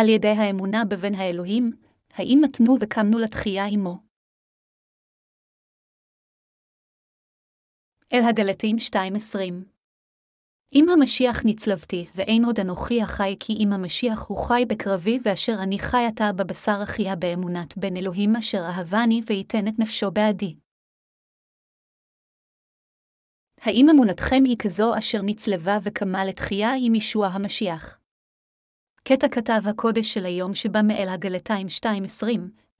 על ידי האמונה בבן האלוהים, האם מתנו וקמנו לתחייה עמו. אל הגלתים 2.20 אם המשיח נצלבתי, ואין עוד אנוכי החי כי אם המשיח הוא חי בקרבי, ואשר אני חי עתה בבשר אחיה באמונת בן אלוהים אשר אהבני וייתן את נפשו בעדי. האם אמונתכם היא כזו אשר נצלבה וקמה לתחייה עם ישוע המשיח? קטע כתב הקודש של היום שבא מאל הגלתיים 2.20,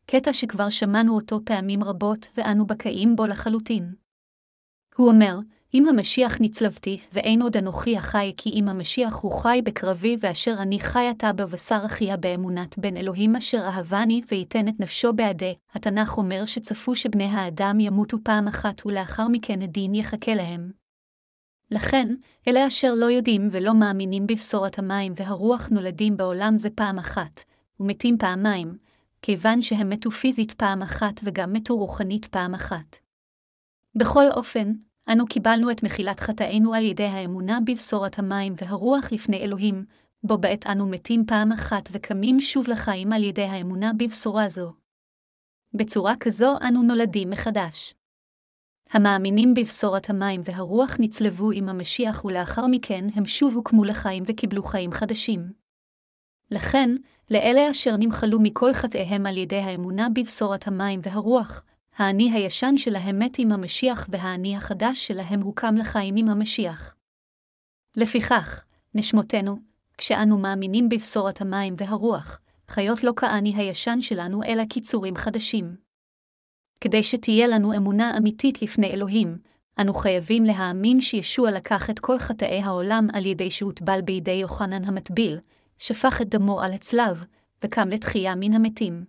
קטע שכבר שמענו אותו פעמים רבות ואנו בקאים בו לחלוטין. הוא אומר, אם המשיח נצלבתי, ואין עוד אנוכי החי, כי אם המשיח הוא חי בקרבי, ואשר אני חי עתה בבשר אחיה באמונת בן אלוהים אשר אהבני, וייתן את נפשו בעדי, התנ"ך אומר שצפו שבני האדם ימותו פעם אחת, ולאחר מכן הדין יחכה להם. לכן, אלה אשר לא יודעים ולא מאמינים בבשורת המים והרוח נולדים בעולם זה פעם אחת, ומתים פעמיים, כיוון שהם מתו פיזית פעם אחת וגם מתו רוחנית פעם אחת. בכל אופן, אנו קיבלנו את מחילת חטאינו על ידי האמונה בבשורת המים והרוח לפני אלוהים, בו בעת אנו מתים פעם אחת וקמים שוב לחיים על ידי האמונה בבשורה זו. בצורה כזו אנו נולדים מחדש. המאמינים בבשורת המים והרוח נצלבו עם המשיח ולאחר מכן הם שוב הוקמו לחיים וקיבלו חיים חדשים. לכן, לאלה אשר נמחלו מכל חטאיהם על ידי האמונה בבשורת המים והרוח, האני הישן שלהם מת עם המשיח והאני החדש שלהם הוקם לחיים עם המשיח. לפיכך, נשמותינו, כשאנו מאמינים בבשורת המים והרוח, חיות לא כאני הישן שלנו אלא קיצורים חדשים. כדי שתהיה לנו אמונה אמיתית לפני אלוהים, אנו חייבים להאמין שישוע לקח את כל חטאי העולם על ידי שהוטבל בידי יוחנן המטביל, שפך את דמו על הצלב, וקם לתחייה מן המתים.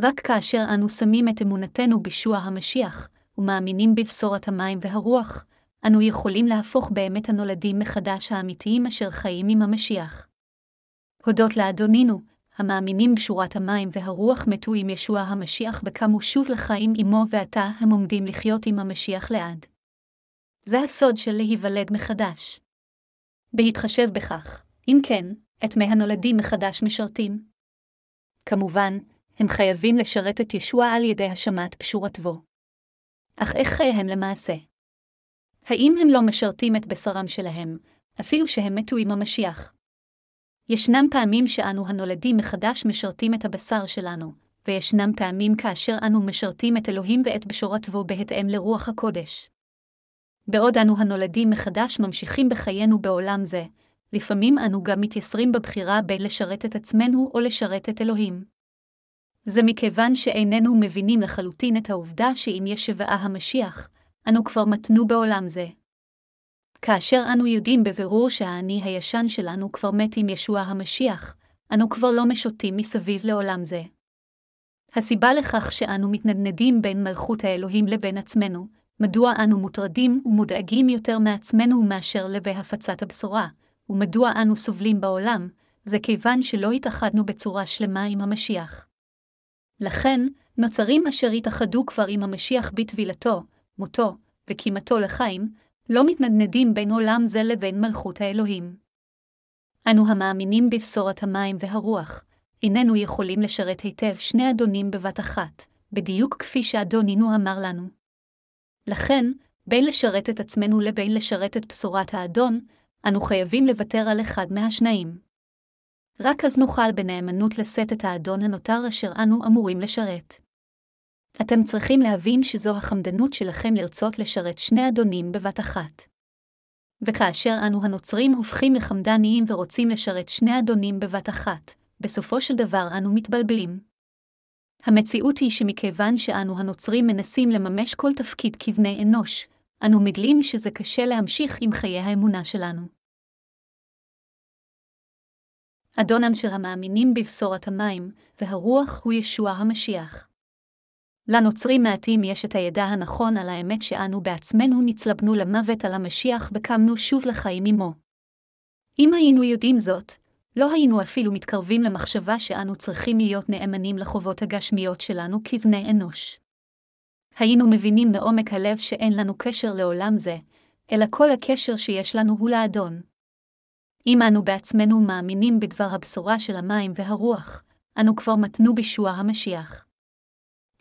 רק כאשר אנו שמים את אמונתנו בישוע המשיח, ומאמינים בבשורת המים והרוח, אנו יכולים להפוך באמת הנולדים מחדש האמיתיים אשר חיים עם המשיח. הודות לאדונינו, המאמינים בשורת המים והרוח מתו עם ישוע המשיח וקמו שוב לחיים עמו ועתה הם עומדים לחיות עם המשיח לעד. זה הסוד של להיוולד מחדש. בהתחשב בכך, אם כן, את מי הנולדים מחדש משרתים? כמובן, הם חייבים לשרת את ישוע על ידי השמת פשורתו. אך איך חייהם למעשה? האם הם לא משרתים את בשרם שלהם, אפילו שהם מתו עם המשיח? ישנם פעמים שאנו הנולדים מחדש משרתים את הבשר שלנו, וישנם פעמים כאשר אנו משרתים את אלוהים ואת בשורתו בהתאם לרוח הקודש. בעוד אנו הנולדים מחדש ממשיכים בחיינו בעולם זה, לפעמים אנו גם מתייסרים בבחירה בין לשרת את עצמנו או לשרת את אלוהים. זה מכיוון שאיננו מבינים לחלוטין את העובדה שאם יש שבעה המשיח, אנו כבר מתנו בעולם זה. כאשר אנו יודעים בבירור שהאני הישן שלנו כבר מת עם ישוע המשיח, אנו כבר לא משוטים מסביב לעולם זה. הסיבה לכך שאנו מתנדנדים בין מלכות האלוהים לבין עצמנו, מדוע אנו מוטרדים ומודאגים יותר מעצמנו מאשר לבי הפצת הבשורה, ומדוע אנו סובלים בעולם, זה כיוון שלא התאחדנו בצורה שלמה עם המשיח. לכן, נוצרים אשר התאחדו כבר עם המשיח בטבילתו, מותו וקימתו לחיים, לא מתנדנדים בין עולם זה לבין מלכות האלוהים. אנו המאמינים בבשורת המים והרוח, איננו יכולים לשרת היטב שני אדונים בבת אחת, בדיוק כפי שאדונינו אמר לנו. לכן, בין לשרת את עצמנו לבין לשרת את בשורת האדון, אנו חייבים לוותר על אחד מהשניים. רק אז נוכל בנאמנות לשאת את האדון הנותר אשר אנו אמורים לשרת. אתם צריכים להבין שזו החמדנות שלכם לרצות לשרת שני אדונים בבת אחת. וכאשר אנו הנוצרים הופכים לחמדניים ורוצים לשרת שני אדונים בבת אחת, בסופו של דבר אנו מתבלבלים. המציאות היא שמכיוון שאנו הנוצרים מנסים לממש כל תפקיד כבני אנוש, אנו מדלים שזה קשה להמשיך עם חיי האמונה שלנו. אדונם של המאמינים בבשורת המים, והרוח הוא ישוע המשיח. לנוצרים מעטים יש את הידע הנכון על האמת שאנו בעצמנו נצלבנו למוות על המשיח וקמנו שוב לחיים עמו. אם היינו יודעים זאת, לא היינו אפילו מתקרבים למחשבה שאנו צריכים להיות נאמנים לחובות הגשמיות שלנו כבני אנוש. היינו מבינים מעומק הלב שאין לנו קשר לעולם זה, אלא כל הקשר שיש לנו הוא לאדון. אם אנו בעצמנו מאמינים בדבר הבשורה של המים והרוח, אנו כבר מתנו בישוע המשיח.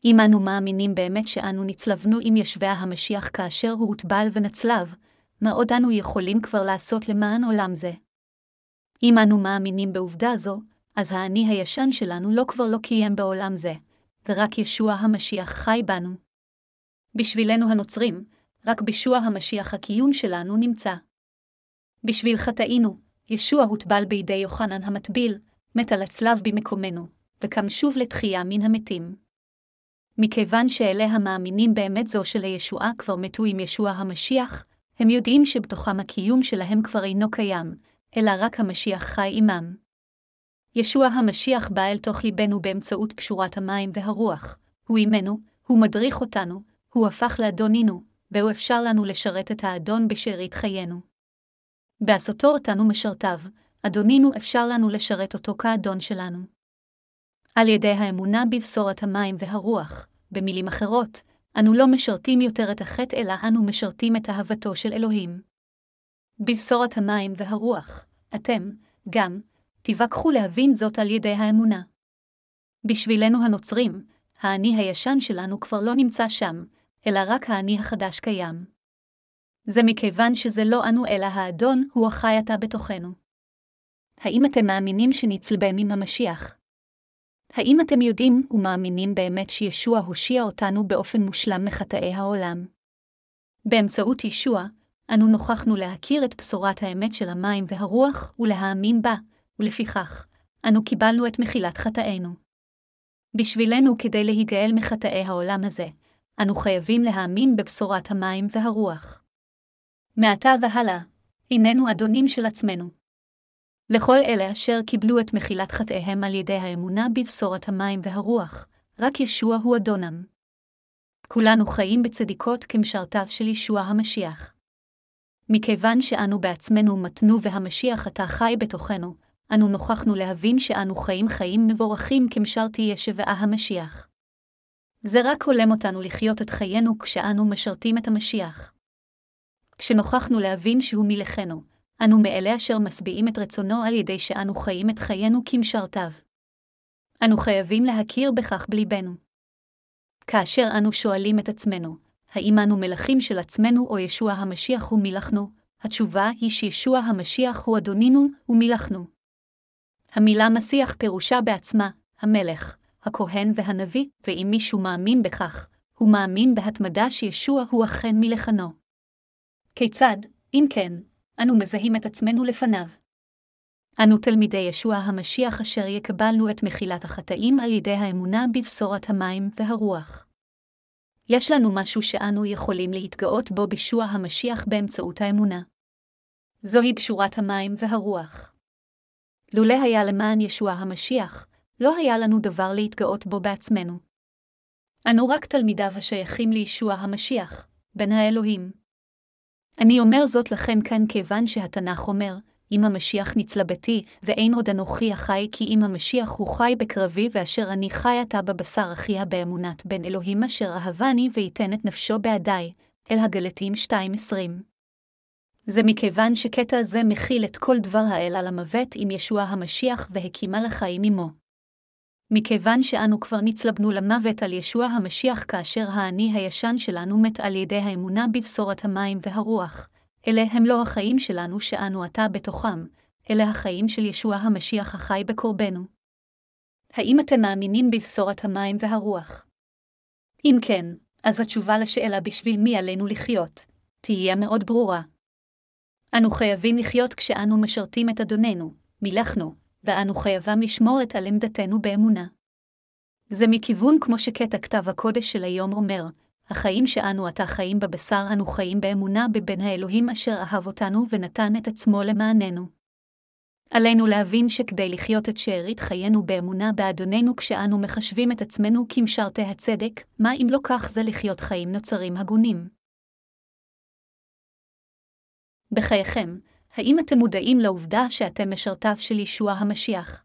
אם אנו מאמינים באמת שאנו נצלבנו עם ישבי המשיח כאשר הוא הוטבל ונצלב, מה עוד אנו יכולים כבר לעשות למען עולם זה? אם אנו מאמינים בעובדה זו, אז האני הישן שלנו לא כבר לא קיים בעולם זה, ורק ישוע המשיח חי בנו. בשבילנו הנוצרים, רק בישוע המשיח הקיום שלנו נמצא. בשביל חטאינו, ישוע הוטבל בידי יוחנן המטביל, מת על הצלב במקומנו, וקם שוב לתחייה מן המתים. מכיוון שאלה המאמינים באמת זו שלישועה כבר מתו עם ישוע המשיח, הם יודעים שבתוכם הקיום שלהם כבר אינו קיים, אלא רק המשיח חי עמם. ישוע המשיח בא אל תוך ליבנו באמצעות קשורת המים והרוח, הוא עמנו, הוא מדריך אותנו, הוא הפך לאדונינו, והוא אפשר לנו לשרת את האדון בשארית חיינו. בעשותו אותנו משרתיו, אדונינו אפשר לנו לשרת אותו כאדון שלנו. על ידי האמונה בבשורת המים והרוח, במילים אחרות, אנו לא משרתים יותר את החטא אלא אנו משרתים את אהבתו של אלוהים. בבשורת המים והרוח, אתם, גם, תיווכחו להבין זאת על ידי האמונה. בשבילנו הנוצרים, האני הישן שלנו כבר לא נמצא שם, אלא רק האני החדש קיים. זה מכיוון שזה לא אנו אלא האדון, הוא החי עתה בתוכנו. האם אתם מאמינים שנצלבם עם המשיח? האם אתם יודעים ומאמינים באמת שישוע הושיע אותנו באופן מושלם מחטאי העולם? באמצעות ישוע, אנו נוכחנו להכיר את בשורת האמת של המים והרוח ולהאמין בה, ולפיכך, אנו קיבלנו את מחילת חטאינו. בשבילנו, כדי להיגאל מחטאי העולם הזה, אנו חייבים להאמין בבשורת המים והרוח. מעתה והלאה, הננו אדונים של עצמנו. לכל אלה אשר קיבלו את מחילת חטאיהם על ידי האמונה בבשורת המים והרוח, רק ישוע הוא אדונם. כולנו חיים בצדיקות כמשרתיו של ישוע המשיח. מכיוון שאנו בעצמנו מתנו והמשיח עתה חי בתוכנו, אנו נוכחנו להבין שאנו חיים חיים מבורכים כמשרתי ישבעה המשיח. זה רק הולם אותנו לחיות את חיינו כשאנו משרתים את המשיח. כשנוכחנו להבין שהוא מלכנו, אנו מאלה אשר משביעים את רצונו על ידי שאנו חיים את חיינו כמשרתיו. אנו חייבים להכיר בכך בליבנו. כאשר אנו שואלים את עצמנו, האם אנו מלכים של עצמנו או ישוע המשיח הוא מלכנו, התשובה היא שישוע המשיח הוא אדונינו ומלכנו. המילה מסיח פירושה בעצמה, המלך, הכהן והנביא, ואם מישהו מאמין בכך, הוא מאמין בהתמדה שישוע הוא אכן מלכנו. כיצד, אם כן, אנו מזהים את עצמנו לפניו? אנו תלמידי ישוע המשיח אשר יקבלנו את מחילת החטאים על ידי האמונה בבשורת המים והרוח. יש לנו משהו שאנו יכולים להתגאות בו בישוע המשיח באמצעות האמונה. זוהי קשורת המים והרוח. לולא היה למען ישוע המשיח, לא היה לנו דבר להתגאות בו בעצמנו. אנו רק תלמידיו השייכים לישוע המשיח, בן האלוהים. אני אומר זאת לכם כאן כיוון שהתנ"ך אומר, אם המשיח נצלבתי, ואין עוד אנוכי החי כי אם המשיח הוא חי בקרבי ואשר אני חי עתה בבשר אחיה באמונת בן אלוהים אשר אהבני וייתן את נפשו בעדי, אל הגלתים 2.20. זה מכיוון שקטע זה מכיל את כל דבר האל על המוות עם ישוע המשיח והקימה לחיים עמו. מכיוון שאנו כבר נצלבנו למוות על ישוע המשיח כאשר האני הישן שלנו מת על ידי האמונה בבשורת המים והרוח, אלה הם לא החיים שלנו שאנו עתה בתוכם, אלה החיים של ישוע המשיח החי בקורבנו. האם אתם מאמינים בבשורת המים והרוח? אם כן, אז התשובה לשאלה בשביל מי עלינו לחיות, תהיה מאוד ברורה. אנו חייבים לחיות כשאנו משרתים את אדוננו, מלכנו, ואנו חייבים לשמור את על עמדתנו באמונה. זה מכיוון כמו שקטע כתב הקודש של היום אומר, החיים שאנו עתה חיים בבשר אנו חיים באמונה בבן האלוהים אשר אהב אותנו ונתן את עצמו למעננו. עלינו להבין שכדי לחיות את שארית חיינו באמונה באדוננו כשאנו מחשבים את עצמנו כמשרתי הצדק, מה אם לא כך זה לחיות חיים נוצרים הגונים. בחייכם, האם אתם מודעים לעובדה שאתם משרתיו של ישוע המשיח?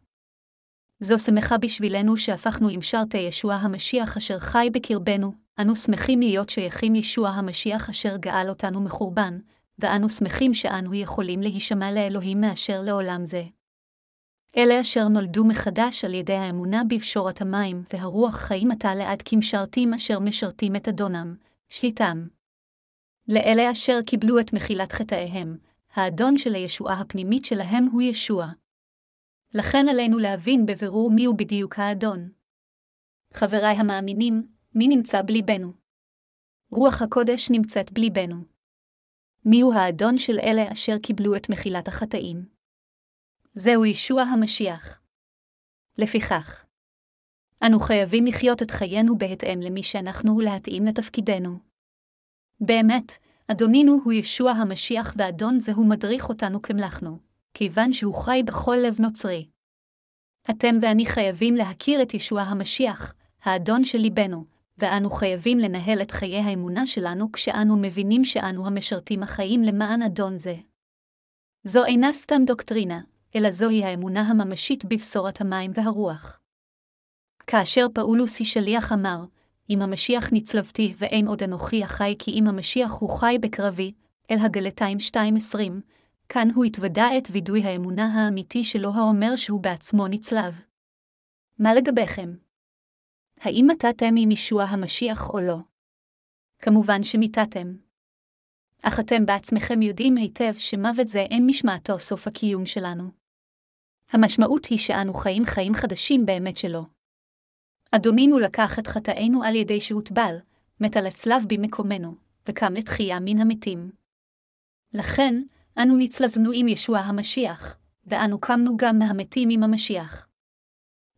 זו שמחה בשבילנו שהפכנו עם שרתי ישוע המשיח אשר חי בקרבנו, אנו שמחים להיות שייכים ישוע המשיח אשר גאל אותנו מחורבן, ואנו שמחים שאנו יכולים להישמע לאלוהים מאשר לעולם זה. אלה אשר נולדו מחדש על ידי האמונה בפשורת המים, והרוח חיים עתה לעד כמשרתים אשר משרתים את אדונם, שליטם. לאלה אשר קיבלו את מחילת חטאיהם, האדון של הישועה הפנימית שלהם הוא ישוע. לכן עלינו להבין בבירור מיהו בדיוק האדון. חבריי המאמינים, מי נמצא בליבנו? רוח הקודש נמצאת בליבנו. מיהו האדון של אלה אשר קיבלו את מחילת החטאים? זהו ישוע המשיח. לפיכך, אנו חייבים לחיות את חיינו בהתאם למי שאנחנו ולהתאים לתפקידנו. באמת, אדונינו הוא ישוע המשיח ואדון זה הוא מדריך אותנו כמלאכנו, כיוון שהוא חי בכל לב נוצרי. אתם ואני חייבים להכיר את ישוע המשיח, האדון של ליבנו, ואנו חייבים לנהל את חיי האמונה שלנו כשאנו מבינים שאנו המשרתים החיים למען אדון זה. זו אינה סתם דוקטרינה, אלא זוהי האמונה הממשית בבשורת המים והרוח. כאשר פאולוס שליח אמר, אם המשיח נצלבתי ואין עוד אנוכי החי כי אם המשיח הוא חי בקרבי, אל הגלתיים 2.20, כאן הוא התוודה את וידוי האמונה האמיתי שלו האומר שהוא בעצמו נצלב. מה לגביכם? האם מתתם עם ישוע המשיח או לא? כמובן שמיתתם. אך אתם בעצמכם יודעים היטב שמוות זה אין משמעתו סוף הקיום שלנו. המשמעות היא שאנו חיים חיים חדשים באמת שלו. אדונינו לקח את חטאינו על ידי שהוטבל, מת על הצלב במקומנו, וקם לתחייה מן המתים. לכן, אנו נצלבנו עם ישוע המשיח, ואנו קמנו גם מהמתים עם המשיח.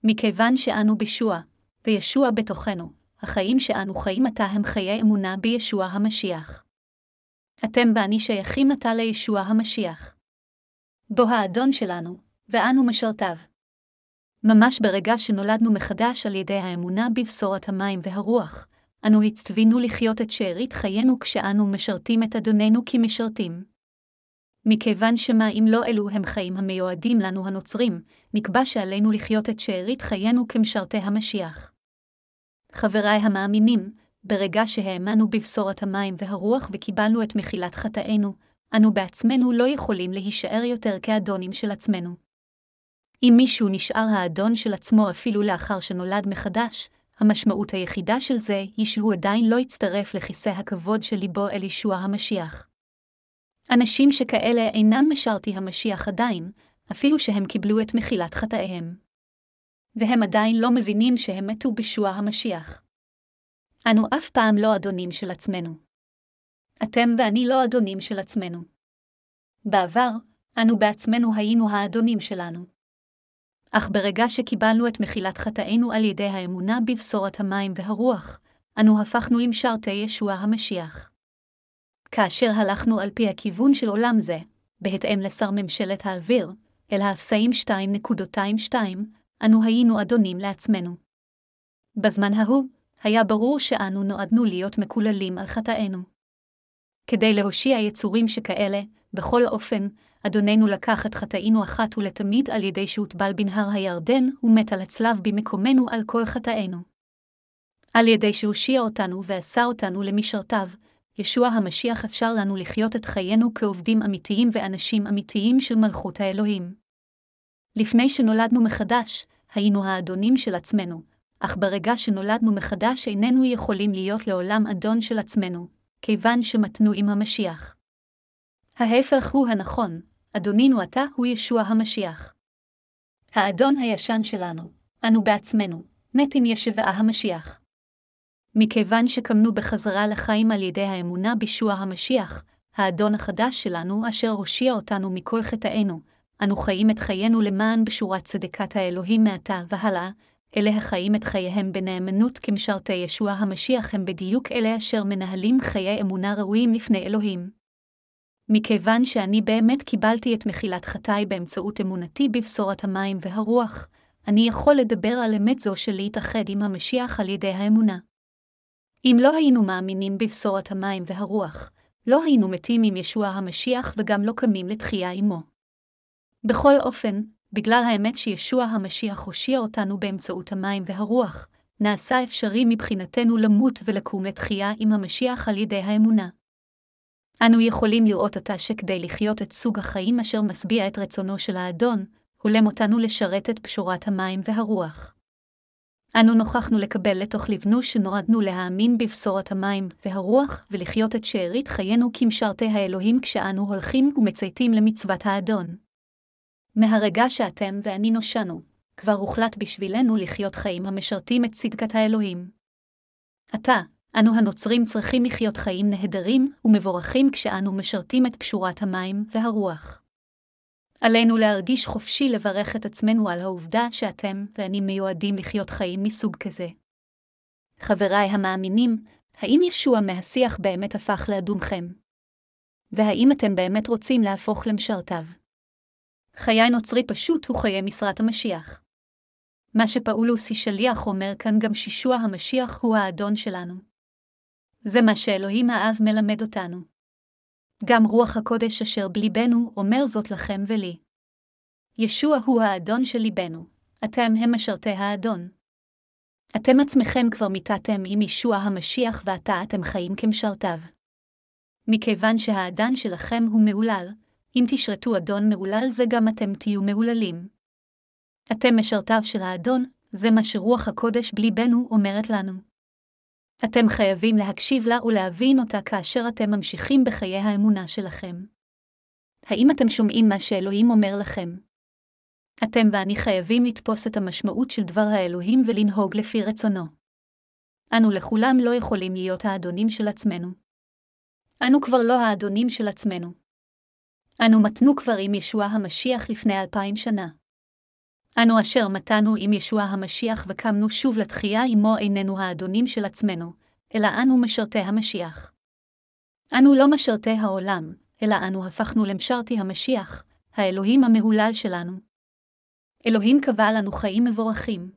מכיוון שאנו בישוע, וישוע בתוכנו, החיים שאנו חיים עתה הם חיי אמונה בישוע המשיח. אתם ואני שייכים עתה לישוע המשיח. בו האדון שלנו, ואנו משרתיו. ממש ברגע שנולדנו מחדש על ידי האמונה בבשורת המים והרוח, אנו הצטווינו לחיות את שארית חיינו כשאנו משרתים את אדוננו כמשרתים. מכיוון שמה אם לא אלו הם חיים המיועדים לנו הנוצרים, נקבע שעלינו לחיות את שארית חיינו כמשרתי המשיח. חבריי המאמינים, ברגע שהאמנו בבשורת המים והרוח וקיבלנו את מחילת חטאינו, אנו בעצמנו לא יכולים להישאר יותר כאדונים של עצמנו. אם מישהו נשאר האדון של עצמו אפילו לאחר שנולד מחדש, המשמעות היחידה של זה היא שהוא עדיין לא יצטרף לכיסא הכבוד של ליבו אל ישוע המשיח. אנשים שכאלה אינם משרתי המשיח עדיין, אפילו שהם קיבלו את מחילת חטאיהם. והם עדיין לא מבינים שהם מתו בשוע המשיח. אנו אף פעם לא אדונים של עצמנו. אתם ואני לא אדונים של עצמנו. בעבר, אנו בעצמנו היינו האדונים שלנו. אך ברגע שקיבלנו את מחילת חטאינו על ידי האמונה בבשורת המים והרוח, אנו הפכנו למשרתי ישוע המשיח. כאשר הלכנו על פי הכיוון של עולם זה, בהתאם לשר ממשלת האוויר, אל האפסאים 2.22, אנו היינו אדונים לעצמנו. בזמן ההוא, היה ברור שאנו נועדנו להיות מקוללים על חטאינו. כדי להושיע יצורים שכאלה, בכל אופן, אדוננו לקח את חטאינו אחת ולתמיד על ידי שהוטבל בנהר הירדן, ומת על הצלב במקומנו על כל חטאינו. על ידי שהושיע אותנו ועשה אותנו למשרתיו, ישוע המשיח אפשר לנו לחיות את חיינו כעובדים אמיתיים ואנשים אמיתיים של מלכות האלוהים. לפני שנולדנו מחדש, היינו האדונים של עצמנו, אך ברגע שנולדנו מחדש איננו יכולים להיות לעולם אדון של עצמנו, כיוון שמתנו עם המשיח. ההפך הוא הנכון, אדונינו אתה הוא ישוע המשיח. האדון הישן שלנו, אנו בעצמנו, מת ישבעה המשיח. מכיוון שקמנו בחזרה לחיים על ידי האמונה בישוע המשיח, האדון החדש שלנו אשר הושיע אותנו מכל חטאינו, אנו חיים את חיינו למען בשורת צדקת האלוהים מעתה והלאה, אלה החיים את חייהם בנאמנות כמשרתי ישוע המשיח הם בדיוק אלה אשר מנהלים חיי אמונה ראויים לפני אלוהים. מכיוון שאני באמת קיבלתי את מחילת חטאי באמצעות אמונתי בבשורת המים והרוח, אני יכול לדבר על אמת זו של להתאחד עם המשיח על ידי האמונה. אם לא היינו מאמינים בבשורת המים והרוח, לא היינו מתים עם ישוע המשיח וגם לא קמים לתחייה עמו. בכל אופן, בגלל האמת שישוע המשיח הושיע אותנו באמצעות המים והרוח, נעשה אפשרי מבחינתנו למות ולקום לתחייה עם המשיח על ידי האמונה. אנו יכולים לראות עתה שכדי לחיות את סוג החיים אשר משביע את רצונו של האדון, הולם אותנו לשרת את פשורת המים והרוח. אנו נוכחנו לקבל לתוך לבנו שנועדנו להאמין בבשורת המים והרוח ולחיות את שארית חיינו כמשרתי האלוהים כשאנו הולכים ומצייתים למצוות האדון. מהרגע שאתם ואני נושענו, כבר הוחלט בשבילנו לחיות חיים המשרתים את צדקת האלוהים. עתה, אנו הנוצרים צריכים לחיות חיים נהדרים ומבורכים כשאנו משרתים את פשורת המים והרוח. עלינו להרגיש חופשי לברך את עצמנו על העובדה שאתם ואני מיועדים לחיות חיים מסוג כזה. חבריי המאמינים, האם ישוע מהשיח באמת הפך לאדומכם? והאם אתם באמת רוצים להפוך למשרתיו? חיי נוצרי פשוט הוא חיי משרת המשיח. מה שפאולוס שליח אומר כאן גם שישוע המשיח הוא האדון שלנו. זה מה שאלוהים האב מלמד אותנו. גם רוח הקודש אשר בליבנו אומר זאת לכם ולי. ישוע הוא האדון של ליבנו, אתם הם משרתי האדון. אתם עצמכם כבר מיתתם עם ישוע המשיח ועתה אתם חיים כמשרתיו. מכיוון שהאדן שלכם הוא מהולל, אם תשרתו אדון מהולל זה גם אתם תהיו מהוללים. אתם משרתיו של האדון, זה מה שרוח הקודש בליבנו אומרת לנו. אתם חייבים להקשיב לה ולהבין אותה כאשר אתם ממשיכים בחיי האמונה שלכם. האם אתם שומעים מה שאלוהים אומר לכם? אתם ואני חייבים לתפוס את המשמעות של דבר האלוהים ולנהוג לפי רצונו. אנו לכולם לא יכולים להיות האדונים של עצמנו. אנו כבר לא האדונים של עצמנו. אנו מתנו כבר עם ישוע המשיח לפני אלפיים שנה. אנו אשר מתנו עם ישוע המשיח וקמנו שוב לתחייה עמו איננו האדונים של עצמנו, אלא אנו משרתי המשיח. אנו לא משרתי העולם, אלא אנו הפכנו למשרתי המשיח, האלוהים המהולל שלנו. אלוהים קבע לנו חיים מבורכים.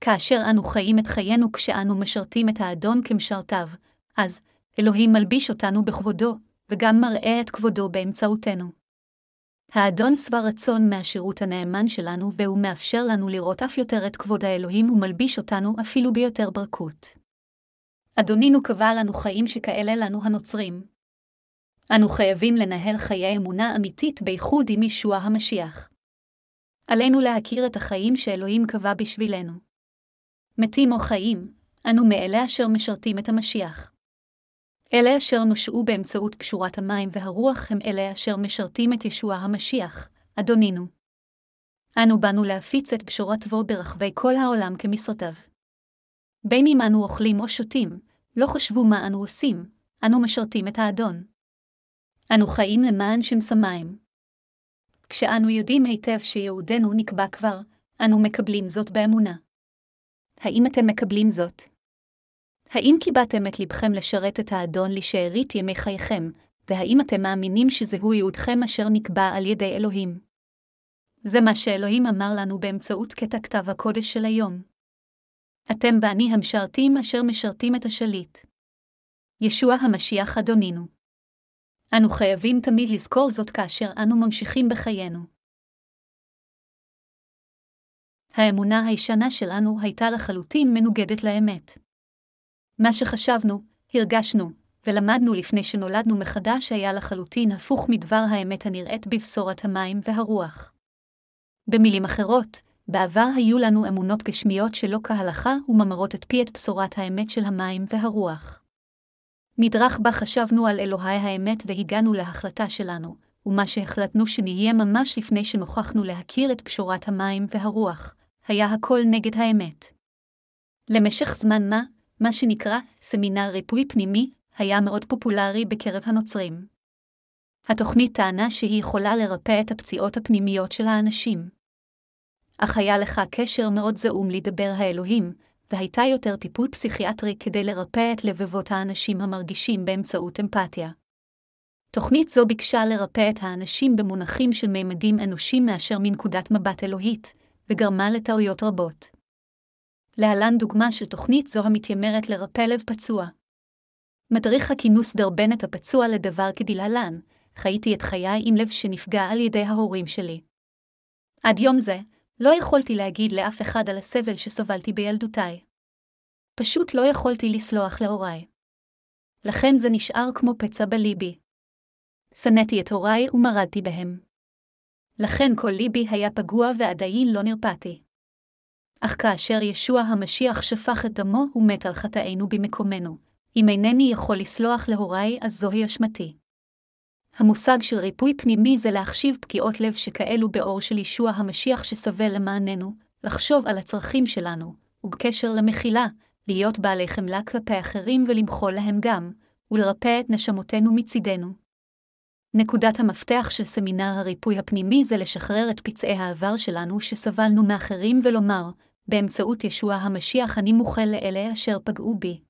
כאשר אנו חיים את חיינו כשאנו משרתים את האדון כמשרתיו, אז אלוהים מלביש אותנו בכבודו, וגם מראה את כבודו באמצעותנו. האדון שבע רצון מהשירות הנאמן שלנו, והוא מאפשר לנו לראות אף יותר את כבוד האלוהים ומלביש אותנו אפילו ביותר ברכות. אדונינו קבע לנו חיים שכאלה לנו הנוצרים. אנו חייבים לנהל חיי אמונה אמיתית בייחוד עם ישוע המשיח. עלינו להכיר את החיים שאלוהים קבע בשבילנו. מתים או חיים, אנו מאלה אשר משרתים את המשיח. אלה אשר נושעו באמצעות קשורת המים והרוח הם אלה אשר משרתים את ישוע המשיח, אדונינו. אנו באנו להפיץ את בשורתו ברחבי כל העולם כמשרתיו. בין אם אנו אוכלים או שותים, לא חשבו מה אנו עושים, אנו משרתים את האדון. אנו חיים למען שם שמיים. כשאנו יודעים היטב שיהודנו נקבע כבר, אנו מקבלים זאת באמונה. האם אתם מקבלים זאת? האם קיבעתם את לבכם לשרת את האדון לשארית ימי חייכם, והאם אתם מאמינים שזהו ייעודכם אשר נקבע על ידי אלוהים? זה מה שאלוהים אמר לנו באמצעות קטע כתב הקודש של היום. אתם ואני המשרתים אשר משרתים את השליט. ישוע המשיח אדונינו. אנו חייבים תמיד לזכור זאת כאשר אנו ממשיכים בחיינו. האמונה הישנה שלנו הייתה לחלוטין מנוגדת לאמת. מה שחשבנו, הרגשנו, ולמדנו לפני שנולדנו מחדש היה לחלוטין הפוך מדבר האמת הנראית בבשורת המים והרוח. במילים אחרות, בעבר היו לנו אמונות גשמיות שלא כהלכה וממרות את פי את בשורת האמת של המים והרוח. נדרך בה חשבנו על אלוהי האמת והגענו להחלטה שלנו, ומה שהחלטנו שנהיה ממש לפני שנוכחנו להכיר את פשורת המים והרוח, היה הכל נגד האמת. למשך זמן מה, מה שנקרא סמינר ריפוי פנימי, היה מאוד פופולרי בקרב הנוצרים. התוכנית טענה שהיא יכולה לרפא את הפציעות הפנימיות של האנשים. אך היה לך קשר מאוד זעום לדבר האלוהים, והייתה יותר טיפול פסיכיאטרי כדי לרפא את לבבות האנשים המרגישים באמצעות אמפתיה. תוכנית זו ביקשה לרפא את האנשים במונחים של מימדים אנושיים מאשר מנקודת מבט אלוהית, וגרמה לטעויות רבות. להלן דוגמה של תוכנית זו המתיימרת לרפא לב פצוע. מדריך הכינוס דרבן את הפצוע לדבר כדלהלן, חייתי את חיי עם לב שנפגע על ידי ההורים שלי. עד יום זה, לא יכולתי להגיד לאף אחד על הסבל שסבלתי בילדותיי. פשוט לא יכולתי לסלוח להוריי. לכן זה נשאר כמו פצע בליבי. שנאתי את הוריי ומרדתי בהם. לכן כל ליבי היה פגוע ועדיין לא נרפאתי. אך כאשר ישוע המשיח שפך את דמו ומת על חטאינו במקומנו, אם אינני יכול לסלוח להוריי, אז זוהי אשמתי. המושג של ריפוי פנימי זה להחשיב פגיעות לב שכאלו באור של ישוע המשיח שסבל למעננו, לחשוב על הצרכים שלנו, ובקשר למחילה, להיות בעלי חמלה כלפי אחרים ולמחול להם גם, ולרפא את נשמותינו מצידנו. נקודת המפתח של סמינר הריפוי הפנימי זה לשחרר את פצעי העבר שלנו שסבלנו מאחרים ולומר, באמצעות ישוע המשיח אני מוחל לאלה אשר פגעו בי.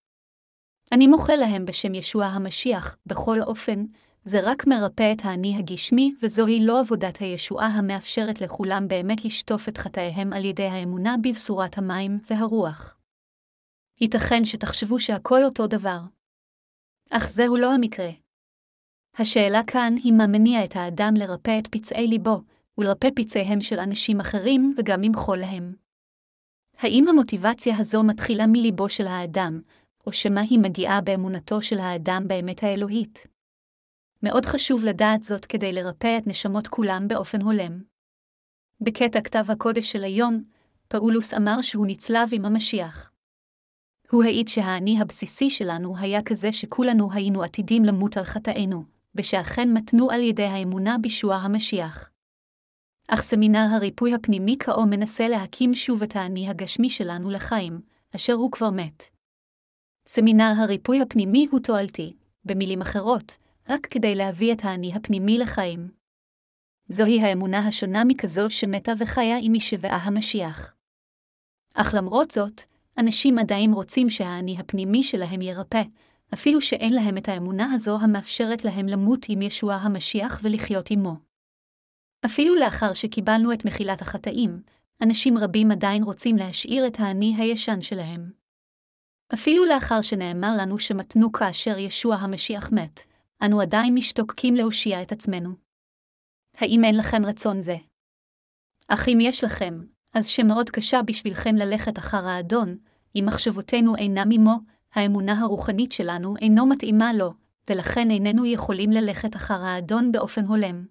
אני מוחל להם בשם ישוע המשיח, בכל אופן, זה רק מרפא את האני הגשמי, וזוהי לא עבודת הישועה המאפשרת לכולם באמת לשטוף את חטאיהם על ידי האמונה בבשורת המים והרוח. ייתכן שתחשבו שהכל אותו דבר. אך זהו לא המקרה. השאלה כאן היא מה מניע את האדם לרפא את פצעי ליבו, ולרפא פצעיהם של אנשים אחרים וגם למחול להם. האם המוטיבציה הזו מתחילה מליבו של האדם, או שמא היא מגיעה באמונתו של האדם באמת האלוהית? מאוד חשוב לדעת זאת כדי לרפא את נשמות כולם באופן הולם. בקטע כתב הקודש של היום, פאולוס אמר שהוא נצלב עם המשיח. הוא העיד שהאני הבסיסי שלנו היה כזה שכולנו היינו עתידים למות על חטאינו, ושאכן מתנו על ידי האמונה בישוע המשיח. אך סמינר הריפוי הפנימי כאו מנסה להקים שוב את האני הגשמי שלנו לחיים, אשר הוא כבר מת. סמינר הריפוי הפנימי הוא תועלתי, במילים אחרות, רק כדי להביא את האני הפנימי לחיים. זוהי האמונה השונה מכזו שמתה וחיה עם משבעה המשיח. אך למרות זאת, אנשים עדיין רוצים שהאני הפנימי שלהם ירפא, אפילו שאין להם את האמונה הזו המאפשרת להם למות עם ישוע המשיח ולחיות עמו. אפילו לאחר שקיבלנו את מחילת החטאים, אנשים רבים עדיין רוצים להשאיר את האני הישן שלהם. אפילו לאחר שנאמר לנו שמתנו כאשר ישוע המשיח מת, אנו עדיין משתוקקים להושיע את עצמנו. האם אין לכם רצון זה? אך אם יש לכם, אז שמאוד קשה בשבילכם ללכת אחר האדון, אם מחשבותינו אינם עמו, האמונה הרוחנית שלנו אינו מתאימה לו, ולכן איננו יכולים ללכת אחר האדון באופן הולם.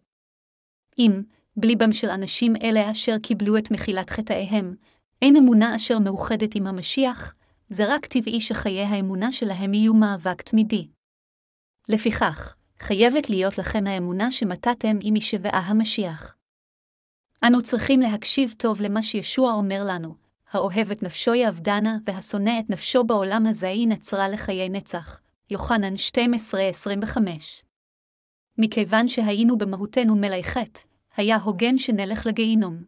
אם, בליבם של אנשים אלה אשר קיבלו את מחילת חטאיהם, אין אמונה אשר מאוחדת עם המשיח, זה רק טבעי שחיי האמונה שלהם יהיו מאבק תמידי. לפיכך, חייבת להיות לכם האמונה שמתתם עם משבעה המשיח. אנו צריכים להקשיב טוב למה שישוע אומר לנו, האוהב את נפשו יעבדנה, והשונא את נפשו בעולם הזה היא נצרה לחיי נצח. יוחנן 12-25 מכיוון שהיינו במהותנו מלאי חטא, היה הוגן שנלך לגיהינום.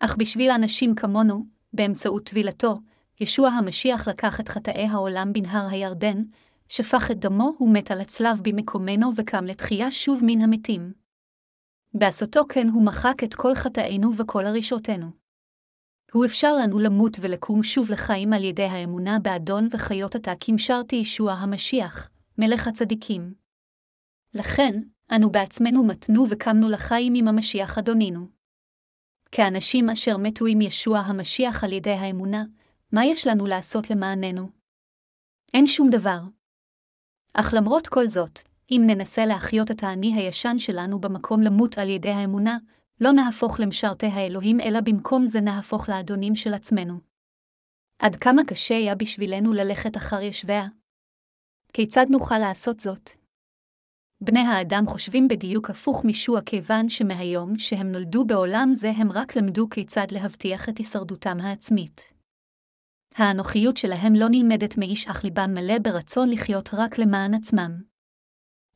אך בשביל אנשים כמונו, באמצעות טבילתו, ישוע המשיח לקח את חטאי העולם בנהר הירדן, שפך את דמו ומת על הצלב במקומנו וקם לתחייה שוב מן המתים. בעשותו כן הוא מחק את כל חטאינו וכל הרישותינו. הוא אפשר לנו למות ולקום שוב לחיים על ידי האמונה באדון וחיות עתה כמשרתי ישוע המשיח, מלך הצדיקים. לכן, אנו בעצמנו מתנו וקמנו לחיים עם המשיח אדונינו. כאנשים אשר מתו עם ישוע המשיח על ידי האמונה, מה יש לנו לעשות למעננו? אין שום דבר. אך למרות כל זאת, אם ננסה להחיות את האני הישן שלנו במקום למות על ידי האמונה, לא נהפוך למשרתי האלוהים, אלא במקום זה נהפוך לאדונים של עצמנו. עד כמה קשה היה בשבילנו ללכת אחר ישביה? כיצד נוכל לעשות זאת? בני האדם חושבים בדיוק הפוך משוע כיוון שמהיום שהם נולדו בעולם זה הם רק למדו כיצד להבטיח את הישרדותם העצמית. האנוכיות שלהם לא נלמדת מאיש אך ליבם מלא ברצון לחיות רק למען עצמם.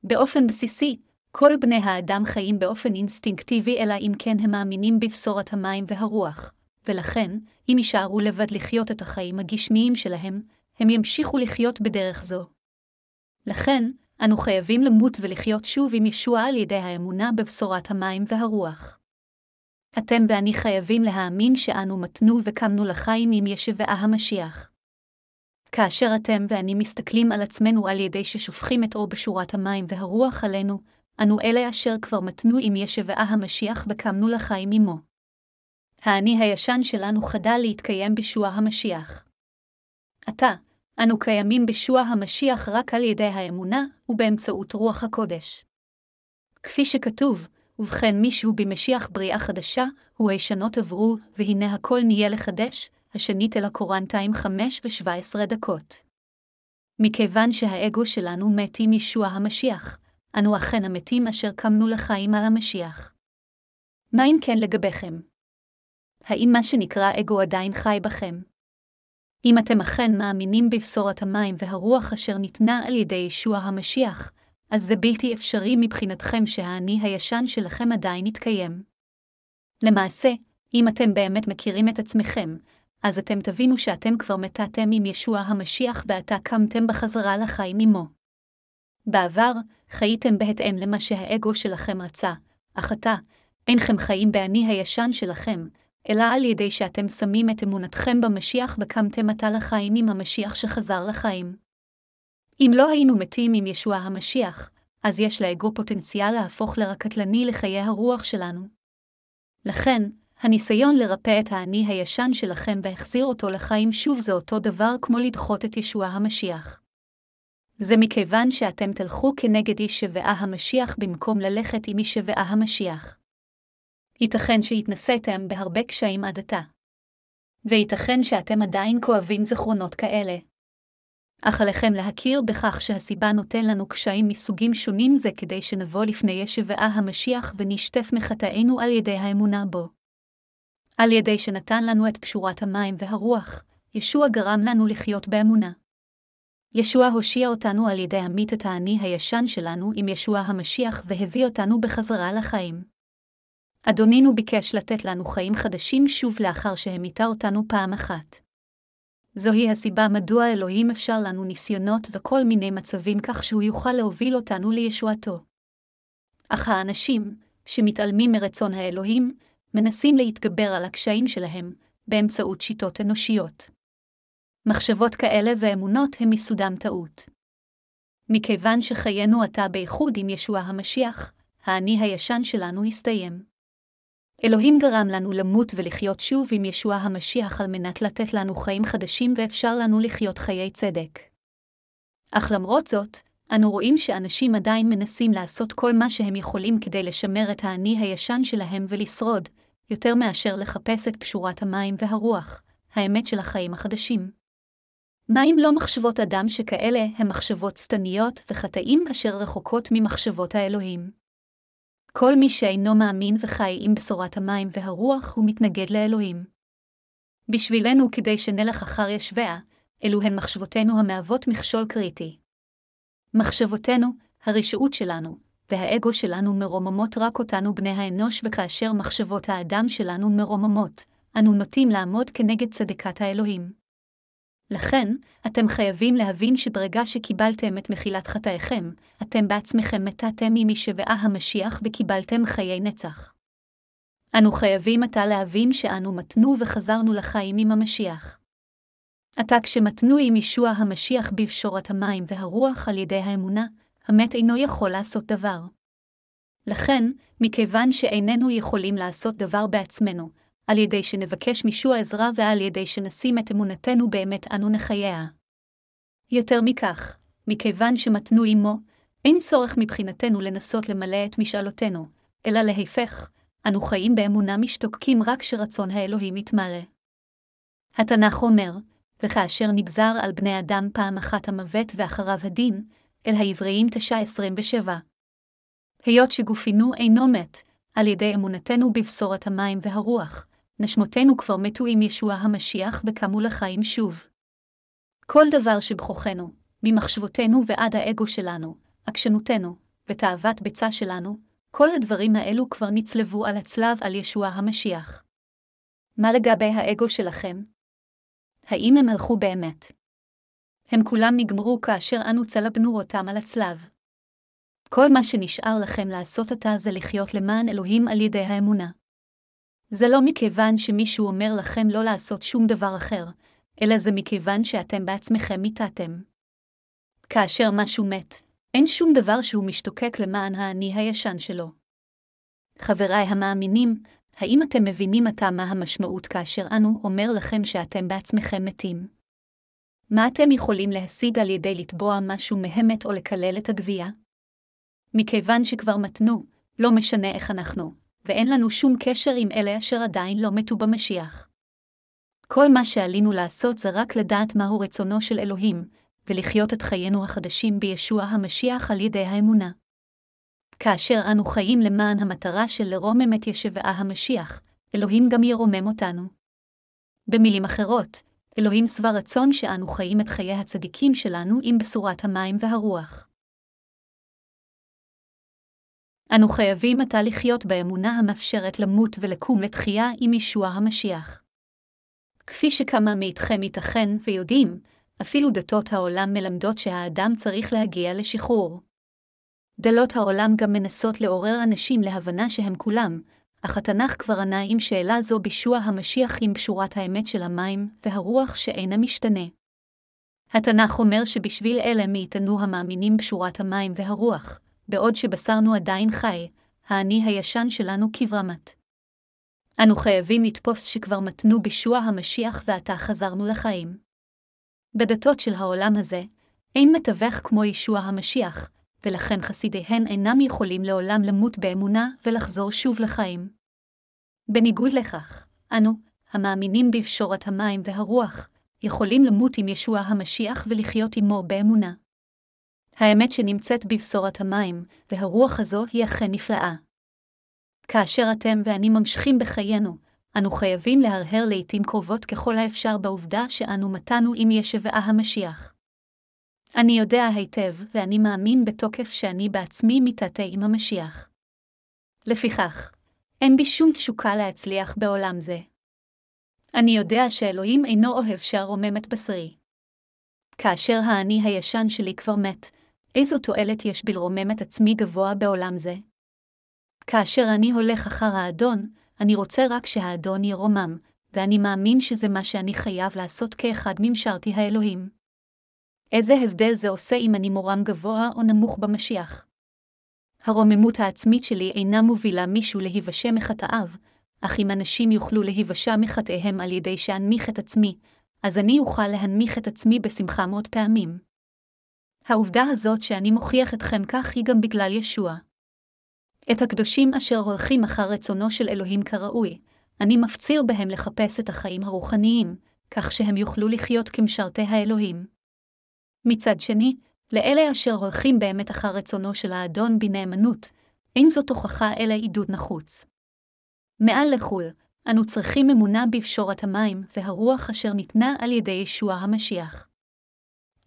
באופן בסיסי, כל בני האדם חיים באופן אינסטינקטיבי, אלא אם כן הם מאמינים בבשורת המים והרוח, ולכן, אם יישארו לבד לחיות את החיים הגשמיים שלהם, הם ימשיכו לחיות בדרך זו. לכן, אנו חייבים למות ולחיות שוב עם ישוע על ידי האמונה בבשורת המים והרוח. אתם ואני חייבים להאמין שאנו מתנו וקמנו לחיים עם ישבעה המשיח. כאשר אתם ואני מסתכלים על עצמנו על ידי ששופכים את אור בשורת המים והרוח עלינו, אנו אלה אשר כבר מתנו עם ישבעה המשיח וקמנו לחיים עמו. האני הישן שלנו חדל להתקיים בשוע המשיח. עתה, אנו קיימים בישוע המשיח רק על ידי האמונה ובאמצעות רוח הקודש. כפי שכתוב, ובכן מישהו במשיח בריאה חדשה, הוא הישנות עברו, והנה הכל נהיה לחדש, השנית אל הקורנטיים חמש ושבע עשרה דקות. מכיוון שהאגו שלנו מת עם ישוע המשיח, אנו אכן המתים אשר קמנו לחיים על המשיח. מה אם כן לגביכם? האם מה שנקרא אגו עדיין חי בכם? אם אתם אכן מאמינים בבשורת המים והרוח אשר ניתנה על ידי ישוע המשיח, אז זה בלתי אפשרי מבחינתכם שהאני הישן שלכם עדיין יתקיים. למעשה, אם אתם באמת מכירים את עצמכם, אז אתם תבינו שאתם כבר מתעתם עם ישוע המשיח ועתה קמתם בחזרה לחיים עמו. בעבר, חייתם בהתאם למה שהאגו שלכם רצה, אך עתה, אינכם חיים באני הישן שלכם, אלא על ידי שאתם שמים את אמונתכם במשיח וקמתם עתה לחיים עם המשיח שחזר לחיים. אם לא היינו מתים עם ישוע המשיח, אז יש לאגו פוטנציאל להפוך לרקטלני לחיי הרוח שלנו. לכן, הניסיון לרפא את האני הישן שלכם והחזיר אותו לחיים שוב זה אותו דבר כמו לדחות את ישוע המשיח. זה מכיוון שאתם תלכו כנגד איש שבעה המשיח במקום ללכת עם איש שבעה המשיח. ייתכן שהתנסיתם בהרבה קשיים עד עתה. וייתכן שאתם עדיין כואבים זיכרונות כאלה. אך עליכם להכיר בכך שהסיבה נותן לנו קשיים מסוגים שונים זה כדי שנבוא לפני ישבעה המשיח ונשטף מחטאינו על ידי האמונה בו. על ידי שנתן לנו את פשורת המים והרוח, ישוע גרם לנו לחיות באמונה. ישוע הושיע אותנו על ידי את האני הישן שלנו עם ישוע המשיח והביא אותנו בחזרה לחיים. אדונינו ביקש לתת לנו חיים חדשים שוב לאחר שהמיתה אותנו פעם אחת. זוהי הסיבה מדוע אלוהים אפשר לנו ניסיונות וכל מיני מצבים כך שהוא יוכל להוביל אותנו לישועתו. אך האנשים, שמתעלמים מרצון האלוהים, מנסים להתגבר על הקשיים שלהם באמצעות שיטות אנושיות. מחשבות כאלה ואמונות הם מסודם טעות. מכיוון שחיינו עתה באיחוד עם ישוע המשיח, האני הישן שלנו הסתיים. אלוהים גרם לנו למות ולחיות שוב עם ישוע המשיח על מנת לתת לנו חיים חדשים ואפשר לנו לחיות חיי צדק. אך למרות זאת, אנו רואים שאנשים עדיין מנסים לעשות כל מה שהם יכולים כדי לשמר את האני הישן שלהם ולשרוד, יותר מאשר לחפש את פשורת המים והרוח, האמת של החיים החדשים. מה אם לא מחשבות אדם שכאלה הם מחשבות שטניות וחטאים אשר רחוקות ממחשבות האלוהים? כל מי שאינו מאמין וחי עם בשורת המים והרוח הוא מתנגד לאלוהים. בשבילנו, כדי שנלך אחר ישביה, אלו הן מחשבותינו המהוות מכשול קריטי. מחשבותינו, הרשעות שלנו, והאגו שלנו מרוממות רק אותנו בני האנוש, וכאשר מחשבות האדם שלנו מרוממות, אנו נוטים לעמוד כנגד צדקת האלוהים. לכן, אתם חייבים להבין שברגע שקיבלתם את מחילת חטאיכם, אתם בעצמכם מתתם עם משבעה המשיח וקיבלתם חיי נצח. אנו חייבים עתה להבין שאנו מתנו וחזרנו לחיים עם המשיח. עתה כשמתנו עם ישוע המשיח בפשורת המים והרוח על ידי האמונה, המת אינו יכול לעשות דבר. לכן, מכיוון שאיננו יכולים לעשות דבר בעצמנו, על ידי שנבקש מישוע עזרה ועל ידי שנשים את אמונתנו באמת אנו נחיה. יותר מכך, מכיוון שמתנו עמו, אין צורך מבחינתנו לנסות למלא את משאלותינו, אלא להפך, אנו חיים באמונה משתוקקים רק שרצון האלוהים יתמלא. התנ"ך אומר, וכאשר נגזר על בני אדם פעם אחת המוות ואחריו הדין, אל העבריים 9.27. היות שגופינו אינו מת, על ידי אמונתנו בבשורת המים והרוח, נשמותינו כבר מתו עם ישוע המשיח וקמו לחיים שוב. כל דבר שבכוחנו, ממחשבותינו ועד האגו שלנו, עקשנותנו, ותאוות ביצה שלנו, כל הדברים האלו כבר נצלבו על הצלב על ישוע המשיח. מה לגבי האגו שלכם? האם הם הלכו באמת? הם כולם נגמרו כאשר אנו צלבנו אותם על הצלב. כל מה שנשאר לכם לעשות עתה זה לחיות למען אלוהים על ידי האמונה. זה לא מכיוון שמישהו אומר לכם לא לעשות שום דבר אחר, אלא זה מכיוון שאתם בעצמכם מיתתם. כאשר משהו מת, אין שום דבר שהוא משתוקק למען האני הישן שלו. חבריי המאמינים, האם אתם מבינים עתה מה המשמעות כאשר אנו אומר לכם שאתם בעצמכם מתים? מה אתם יכולים להשיג על ידי לתבוע משהו מהמת או לקלל את הגבייה? מכיוון שכבר מתנו, לא משנה איך אנחנו, ואין לנו שום קשר עם אלה אשר עדיין לא מתו במשיח. כל מה שעלינו לעשות זה רק לדעת מהו רצונו של אלוהים, ולחיות את חיינו החדשים בישוע המשיח על ידי האמונה. כאשר אנו חיים למען המטרה של לרומם את ישבעה המשיח, אלוהים גם ירומם אותנו. במילים אחרות, אלוהים שבע רצון שאנו חיים את חיי הצדיקים שלנו עם בשורת המים והרוח. אנו חייבים עתה לחיות באמונה המאפשרת למות ולקום לתחייה עם ישוע המשיח. כפי שכמה מאיתכם ייתכן ויודעים, אפילו דתות העולם מלמדות שהאדם צריך להגיע לשחרור. דלות העולם גם מנסות לעורר אנשים להבנה שהם כולם, אך התנ"ך כבר ענה עם שאלה זו בישוע המשיח עם שורת האמת של המים והרוח שאינה משתנה. התנ"ך אומר שבשביל אלה מאיתנו המאמינים בשורת המים והרוח, בעוד שבשרנו עדיין חי, האני הישן שלנו כברמת. אנו חייבים לתפוס שכבר מתנו בישוע המשיח ועתה חזרנו לחיים. בדתות של העולם הזה, אין מתווך כמו ישוע המשיח, ולכן חסידיהן אינם יכולים לעולם למות באמונה ולחזור שוב לחיים. בניגוד לכך, אנו, המאמינים בפשורת המים והרוח, יכולים למות עם ישוע המשיח ולחיות עמו באמונה. האמת שנמצאת בבשורת המים, והרוח הזו היא אכן נפלאה. כאשר אתם ואני ממשיכים בחיינו, אנו חייבים להרהר לעתים קרובות ככל האפשר בעובדה שאנו מתנו עם ישבעה המשיח. אני יודע היטב, ואני מאמין בתוקף שאני בעצמי מתעתה עם המשיח. לפיכך, אין בי שום תשוקה להצליח בעולם זה. אני יודע שאלוהים אינו אוהב שארומם את בשרי. כאשר האני הישן שלי כבר מת, איזו תועלת יש בלרומם את עצמי גבוה בעולם זה? כאשר אני הולך אחר האדון, אני רוצה רק שהאדון ירומם, ואני מאמין שזה מה שאני חייב לעשות כאחד ממשרתי האלוהים. איזה הבדל זה עושה אם אני מורם גבוה או נמוך במשיח? הרוממות העצמית שלי אינה מובילה מישהו להיוושע מחטאיו, אך אם אנשים יוכלו להיוושע מחטאיהם על ידי שאנמיך את עצמי, אז אני אוכל להנמיך את עצמי בשמחה מאות פעמים. העובדה הזאת שאני מוכיח אתכם כך היא גם בגלל ישוע. את הקדושים אשר הולכים אחר רצונו של אלוהים כראוי, אני מפציר בהם לחפש את החיים הרוחניים, כך שהם יוכלו לחיות כמשרתי האלוהים. מצד שני, לאלה אשר הולכים באמת אחר רצונו של האדון בנאמנות, אין זאת הוכחה אלא עידוד נחוץ. מעל לכול, אנו צריכים אמונה בפשורת המים והרוח אשר ניתנה על ידי ישוע המשיח.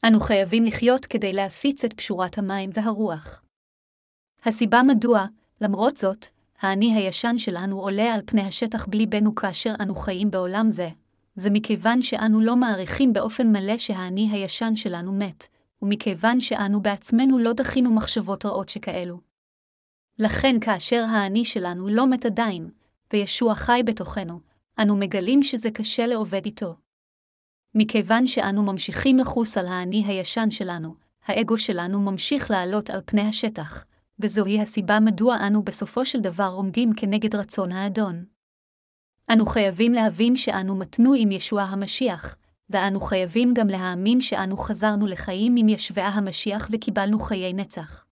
אנו חייבים לחיות כדי להפיץ את פשורת המים והרוח. הסיבה מדוע, למרות זאת, האני הישן שלנו עולה על פני השטח בלי בנו כאשר אנו חיים בעולם זה, זה מכיוון שאנו לא מעריכים באופן מלא שהאני הישן שלנו מת, ומכיוון שאנו בעצמנו לא דחינו מחשבות רעות שכאלו. לכן כאשר האני שלנו לא מת עדיין, וישוע חי בתוכנו, אנו מגלים שזה קשה לעובד איתו. מכיוון שאנו ממשיכים לחוס על האני הישן שלנו, האגו שלנו ממשיך לעלות על פני השטח, וזוהי הסיבה מדוע אנו בסופו של דבר עומדים כנגד רצון האדון. אנו חייבים להבין שאנו מתנו עם ישוע המשיח, ואנו חייבים גם להאמין שאנו חזרנו לחיים עם ישבעה המשיח וקיבלנו חיי נצח.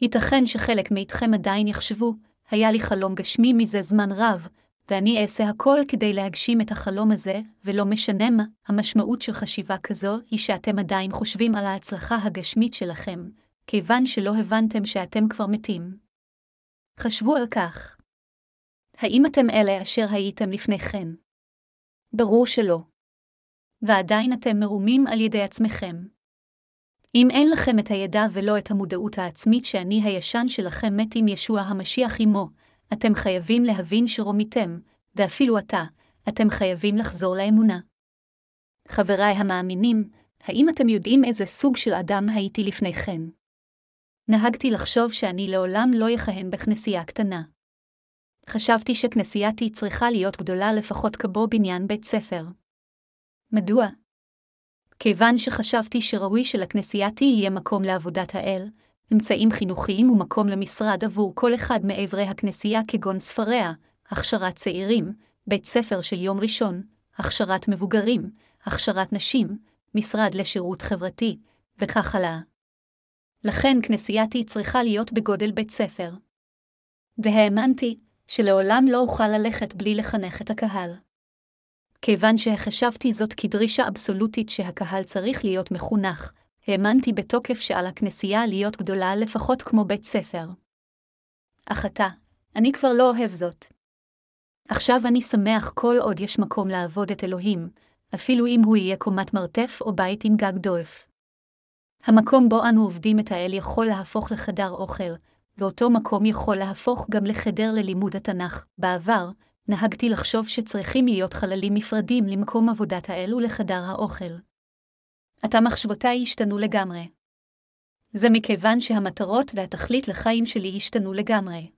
ייתכן שחלק מאיתכם עדיין יחשבו, היה לי חלום גשמי מזה זמן רב, ואני אעשה הכל כדי להגשים את החלום הזה, ולא משנה מה, המשמעות של חשיבה כזו היא שאתם עדיין חושבים על ההצלחה הגשמית שלכם, כיוון שלא הבנתם שאתם כבר מתים. חשבו על כך. האם אתם אלה אשר הייתם לפני כן? ברור שלא. ועדיין אתם מרומים על ידי עצמכם. אם אין לכם את הידע ולא את המודעות העצמית שאני הישן שלכם מת עם ישוע המשיח עמו, אתם חייבים להבין שרומיתם, ואפילו אתה, אתם חייבים לחזור לאמונה. חבריי המאמינים, האם אתם יודעים איזה סוג של אדם הייתי לפני כן? נהגתי לחשוב שאני לעולם לא יכהן בכנסייה קטנה. חשבתי שכנסייתי צריכה להיות גדולה לפחות כבו בניין בית ספר. מדוע? כיוון שחשבתי שראוי שלכנסייתי יהיה מקום לעבודת האל, אמצעים חינוכיים ומקום למשרד עבור כל אחד מאברי הכנסייה כגון ספריה, הכשרת צעירים, בית ספר של יום ראשון, הכשרת מבוגרים, הכשרת נשים, משרד לשירות חברתי, וכך הלאה. לכן כנסייתי צריכה להיות בגודל בית ספר. והאמנתי שלעולם לא אוכל ללכת בלי לחנך את הקהל. כיוון שהחשבתי זאת כדרישה אבסולוטית שהקהל צריך להיות מחונך, האמנתי בתוקף שעל הכנסייה להיות גדולה לפחות כמו בית ספר. אך עתה, אני כבר לא אוהב זאת. עכשיו אני שמח כל עוד יש מקום לעבוד את אלוהים, אפילו אם הוא יהיה קומת מרתף או בית עם גג דולף. המקום בו אנו עובדים את האל יכול להפוך לחדר אוכל, ואותו מקום יכול להפוך גם לחדר ללימוד התנ"ך. בעבר, נהגתי לחשוב שצריכים להיות חללים נפרדים למקום עבודת האל ולחדר האוכל. עתה מחשבותיי השתנו לגמרי. זה מכיוון שהמטרות והתכלית לחיים שלי השתנו לגמרי.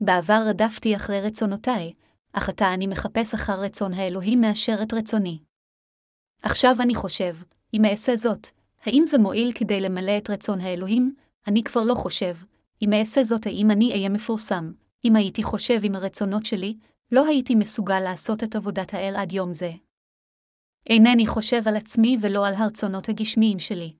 בעבר רדפתי אחרי רצונותיי, אך עתה אני מחפש אחר רצון האלוהים מאשר את רצוני. עכשיו אני חושב, אם אעשה זאת, האם זה מועיל כדי למלא את רצון האלוהים? אני כבר לא חושב. אם אעשה זאת, האם אני אהיה מפורסם? אם הייתי חושב עם הרצונות שלי, לא הייתי מסוגל לעשות את עבודת האל עד יום זה. אינני חושב על עצמי ולא על הרצונות הגשמיים שלי.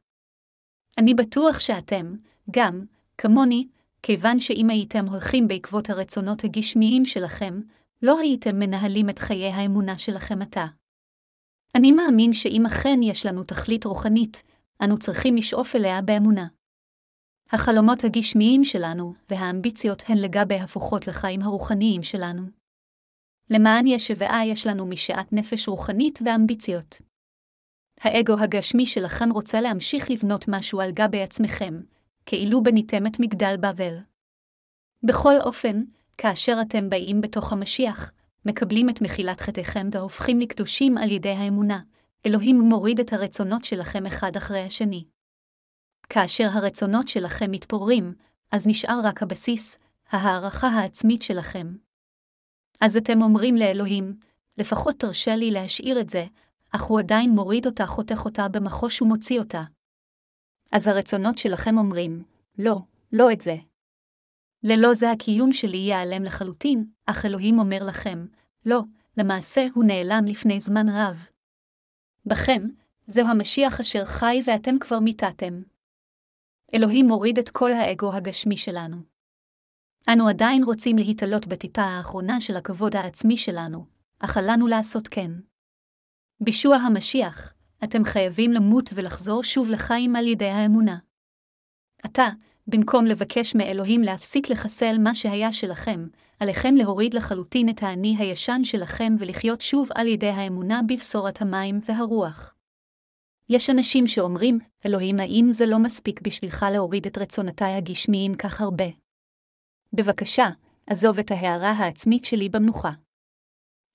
אני בטוח שאתם, גם, כמוני, כיוון שאם הייתם הולכים בעקבות הרצונות הגשמיים שלכם, לא הייתם מנהלים את חיי האמונה שלכם עתה. אני מאמין שאם אכן יש לנו תכלית רוחנית, אנו צריכים לשאוף אליה באמונה. החלומות הגשמיים שלנו והאמביציות הן לגבי הפוכות לחיים הרוחניים שלנו. למען ישבעה יש לנו משעת נפש רוחנית ואמביציות. האגו הגשמי שלכם רוצה להמשיך לבנות משהו על גבי עצמכם, כאילו בניתם את מגדל בבל. בכל אופן, כאשר אתם באים בתוך המשיח, מקבלים את מחילת חטאיכם והופכים לקדושים על ידי האמונה, אלוהים מוריד את הרצונות שלכם אחד אחרי השני. כאשר הרצונות שלכם מתפוררים, אז נשאר רק הבסיס, ההערכה העצמית שלכם. אז אתם אומרים לאלוהים, לפחות תרשה לי להשאיר את זה, אך הוא עדיין מוריד אותה, חותך אותה במחוש ומוציא אותה. אז הרצונות שלכם אומרים, לא, לא את זה. ללא זה הקיום שלי ייעלם לחלוטין, אך אלוהים אומר לכם, לא, למעשה הוא נעלם לפני זמן רב. בכם, זהו המשיח אשר חי ואתם כבר מיתתם. אלוהים מוריד את כל האגו הגשמי שלנו. אנו עדיין רוצים להתעלות בטיפה האחרונה של הכבוד העצמי שלנו, אך עלינו לעשות כן. בישוע המשיח, אתם חייבים למות ולחזור שוב לחיים על ידי האמונה. עתה, במקום לבקש מאלוהים להפסיק לחסל מה שהיה שלכם, עליכם להוריד לחלוטין את האני הישן שלכם ולחיות שוב על ידי האמונה בבשורת המים והרוח. יש אנשים שאומרים, אלוהים, האם זה לא מספיק בשבילך להוריד את רצונותיי הגשמיים כך הרבה? בבקשה, עזוב את ההערה העצמית שלי במנוחה.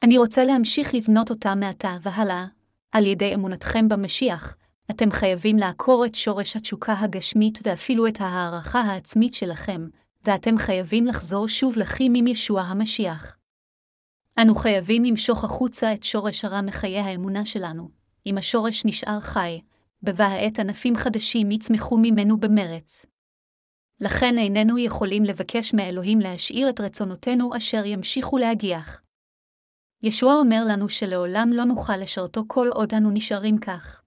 אני רוצה להמשיך לבנות אותה מעתה והלאה, על ידי אמונתכם במשיח, אתם חייבים לעקור את שורש התשוקה הגשמית ואפילו את ההערכה העצמית שלכם, ואתם חייבים לחזור שוב לחים עם ישוע המשיח. אנו חייבים למשוך החוצה את שורש הרע מחיי האמונה שלנו. אם השורש נשאר חי, בבה העת ענפים חדשים יצמחו ממנו במרץ. לכן איננו יכולים לבקש מאלוהים להשאיר את רצונותינו אשר ימשיכו להגיח. ישוע אומר לנו שלעולם לא נוכל לשרתו כל עוד אנו נשארים כך.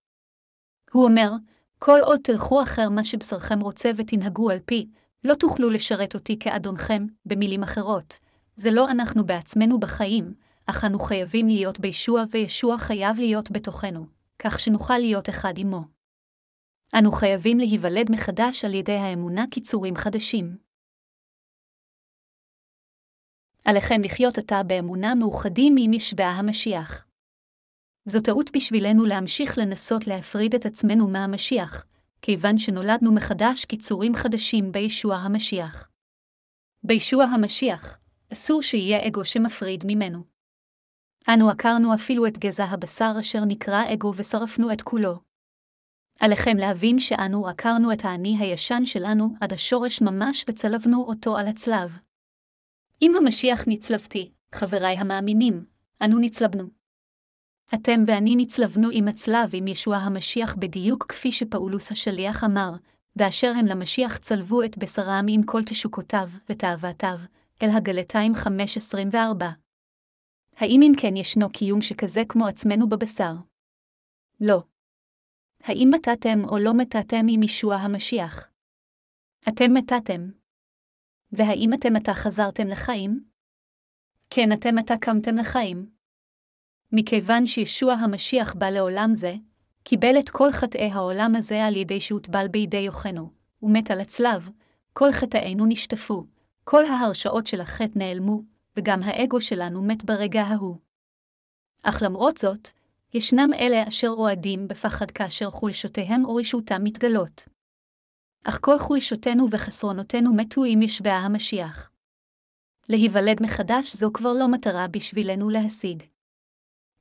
הוא אומר, כל עוד תלכו אחר מה שבשרכם רוצה ותנהגו על פי, לא תוכלו לשרת אותי כאדונכם, במילים אחרות. זה לא אנחנו בעצמנו בחיים, אך אנו חייבים להיות בישוע וישוע חייב להיות בתוכנו, כך שנוכל להיות אחד עמו. אנו חייבים להיוולד מחדש על ידי האמונה קיצורים חדשים. עליכם לחיות עתה באמונה מאוחדים עם ישבע המשיח. זו טעות בשבילנו להמשיך לנסות להפריד את עצמנו מהמשיח, כיוון שנולדנו מחדש קיצורים חדשים בישוע המשיח. בישוע המשיח, אסור שיהיה אגו שמפריד ממנו. אנו עקרנו אפילו את גזע הבשר אשר נקרא אגו ושרפנו את כולו. עליכם להבין שאנו עקרנו את האני הישן שלנו עד השורש ממש וצלבנו אותו על הצלב. אם המשיח נצלבתי, חבריי המאמינים, אנו נצלבנו. אתם ואני נצלבנו עם הצלב עם ישוע המשיח בדיוק כפי שפאולוס השליח אמר, באשר הם למשיח צלבו את בשרם עם כל תשוקותיו ותאוותיו, אל הגלתיים 5.24. האם אם כן ישנו קיום שכזה כמו עצמנו בבשר? לא. האם מתתם או לא מתתם עם ישוע המשיח? אתם מתתם. והאם אתם עתה חזרתם לחיים? כן, אתם עתה קמתם לחיים. מכיוון שישוע המשיח בא לעולם זה, קיבל את כל חטאי העולם הזה על ידי שהוטבל בידי יוחנו, ומת על הצלב, כל חטאינו נשטפו, כל ההרשאות של החטא נעלמו, וגם האגו שלנו מת ברגע ההוא. אך למרות זאת, ישנם אלה אשר רועדים בפחד כאשר חולשותיהם או רשותם מתגלות. אך כל חולשותינו וחסרונותינו מתו עם ישבע המשיח. להיוולד מחדש זו כבר לא מטרה בשבילנו להשיג.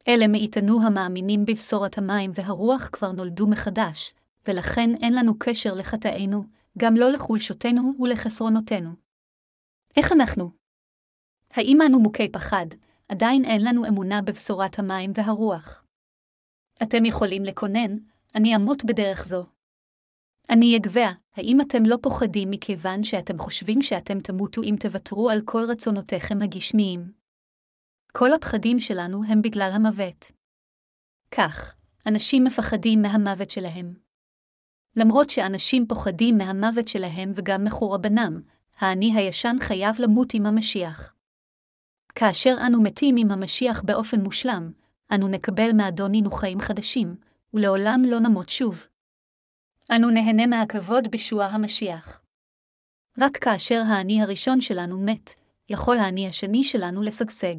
אלה מאיתנו המאמינים בבשורת המים והרוח כבר נולדו מחדש, ולכן אין לנו קשר לחטאינו, גם לא לחולשותינו ולחסרונותינו. איך אנחנו? האם אנו מוכי פחד, עדיין אין לנו אמונה בבשורת המים והרוח? אתם יכולים לקונן, אני אמות בדרך זו. אני אגבע, האם אתם לא פוחדים מכיוון שאתם חושבים שאתם תמותו אם תוותרו על כל רצונותיכם הגשמיים? כל הפחדים שלנו הם בגלל המוות. כך, אנשים מפחדים מהמוות שלהם. למרות שאנשים פוחדים מהמוות שלהם וגם מחורבנם, האני הישן חייב למות עם המשיח. כאשר אנו מתים עם המשיח באופן מושלם, אנו נקבל מאדונינו חיים חדשים, ולעולם לא נמות שוב. אנו נהנה מהכבוד בשוע המשיח. רק כאשר האני הראשון שלנו מת, יכול האני השני שלנו לשגשג.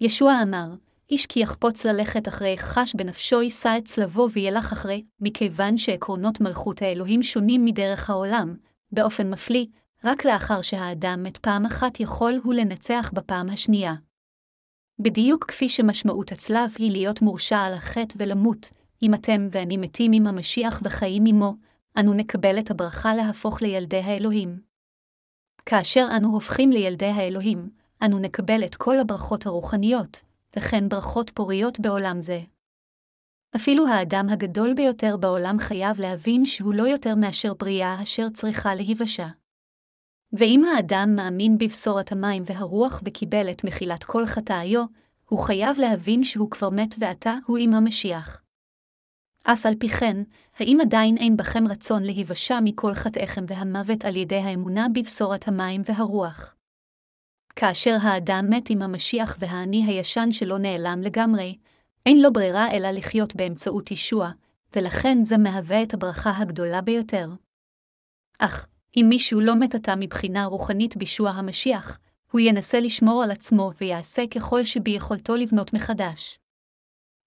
ישוע אמר, איש כי יחפוץ ללכת אחרי חש בנפשו יישא את צלבו וילך אחרי, מכיוון שעקרונות מלכות האלוהים שונים מדרך העולם, באופן מפליא, רק לאחר שהאדם מת פעם אחת יכול הוא לנצח בפעם השנייה. בדיוק כפי שמשמעות הצלב היא להיות מורשע על החטא ולמות, אם אתם ואני מתים עם המשיח וחיים עמו, אנו נקבל את הברכה להפוך לילדי האלוהים. כאשר אנו הופכים לילדי האלוהים, אנו נקבל את כל הברכות הרוחניות, וכן ברכות פוריות בעולם זה. אפילו האדם הגדול ביותר בעולם חייב להבין שהוא לא יותר מאשר בריאה אשר צריכה להיוושע. ואם האדם מאמין בבשורת המים והרוח וקיבל את מחילת כל חטאיו, הוא חייב להבין שהוא כבר מת ועתה הוא עם המשיח. אף על פי כן, האם עדיין אין בכם רצון להיוושע מכל חטאיכם והמוות על ידי האמונה בבשורת המים והרוח? כאשר האדם מת עם המשיח והאני הישן שלו נעלם לגמרי, אין לו ברירה אלא לחיות באמצעות ישוע, ולכן זה מהווה את הברכה הגדולה ביותר. אך, אם מישהו לא מטאטא מבחינה רוחנית בישוע המשיח, הוא ינסה לשמור על עצמו ויעשה ככל שביכולתו לבנות מחדש.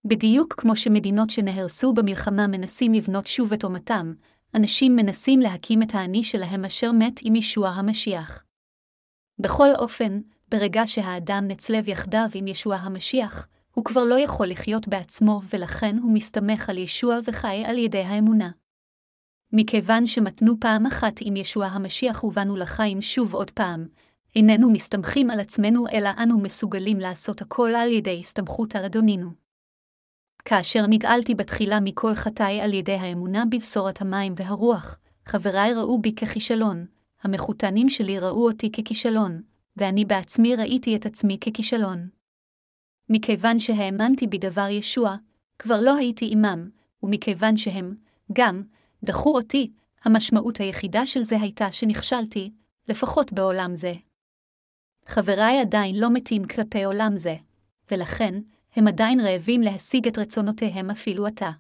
בדיוק כמו שמדינות שנהרסו במלחמה מנסים לבנות שוב את אומתם, אנשים מנסים להקים את האני שלהם אשר מת עם ישוע המשיח. בכל אופן, ברגע שהאדם נצלב יחדיו עם ישוע המשיח, הוא כבר לא יכול לחיות בעצמו, ולכן הוא מסתמך על ישוע וחי על ידי האמונה. מכיוון שמתנו פעם אחת עם ישוע המשיח ובאנו לחיים שוב עוד פעם, איננו מסתמכים על עצמנו, אלא אנו מסוגלים לעשות הכל על ידי הסתמכות על אדונינו. כאשר נגאלתי בתחילה מכל חטאי על ידי האמונה בבשורת המים והרוח, חבריי ראו בי ככישלון, המחותנים שלי ראו אותי ככישלון, ואני בעצמי ראיתי את עצמי ככישלון. מכיוון שהאמנתי בדבר ישוע, כבר לא הייתי עמם, ומכיוון שהם, גם, דחו אותי, המשמעות היחידה של זה הייתה שנכשלתי, לפחות בעולם זה. חבריי עדיין לא מתים כלפי עולם זה, ולכן, הם עדיין רעבים להשיג את רצונותיהם אפילו עתה.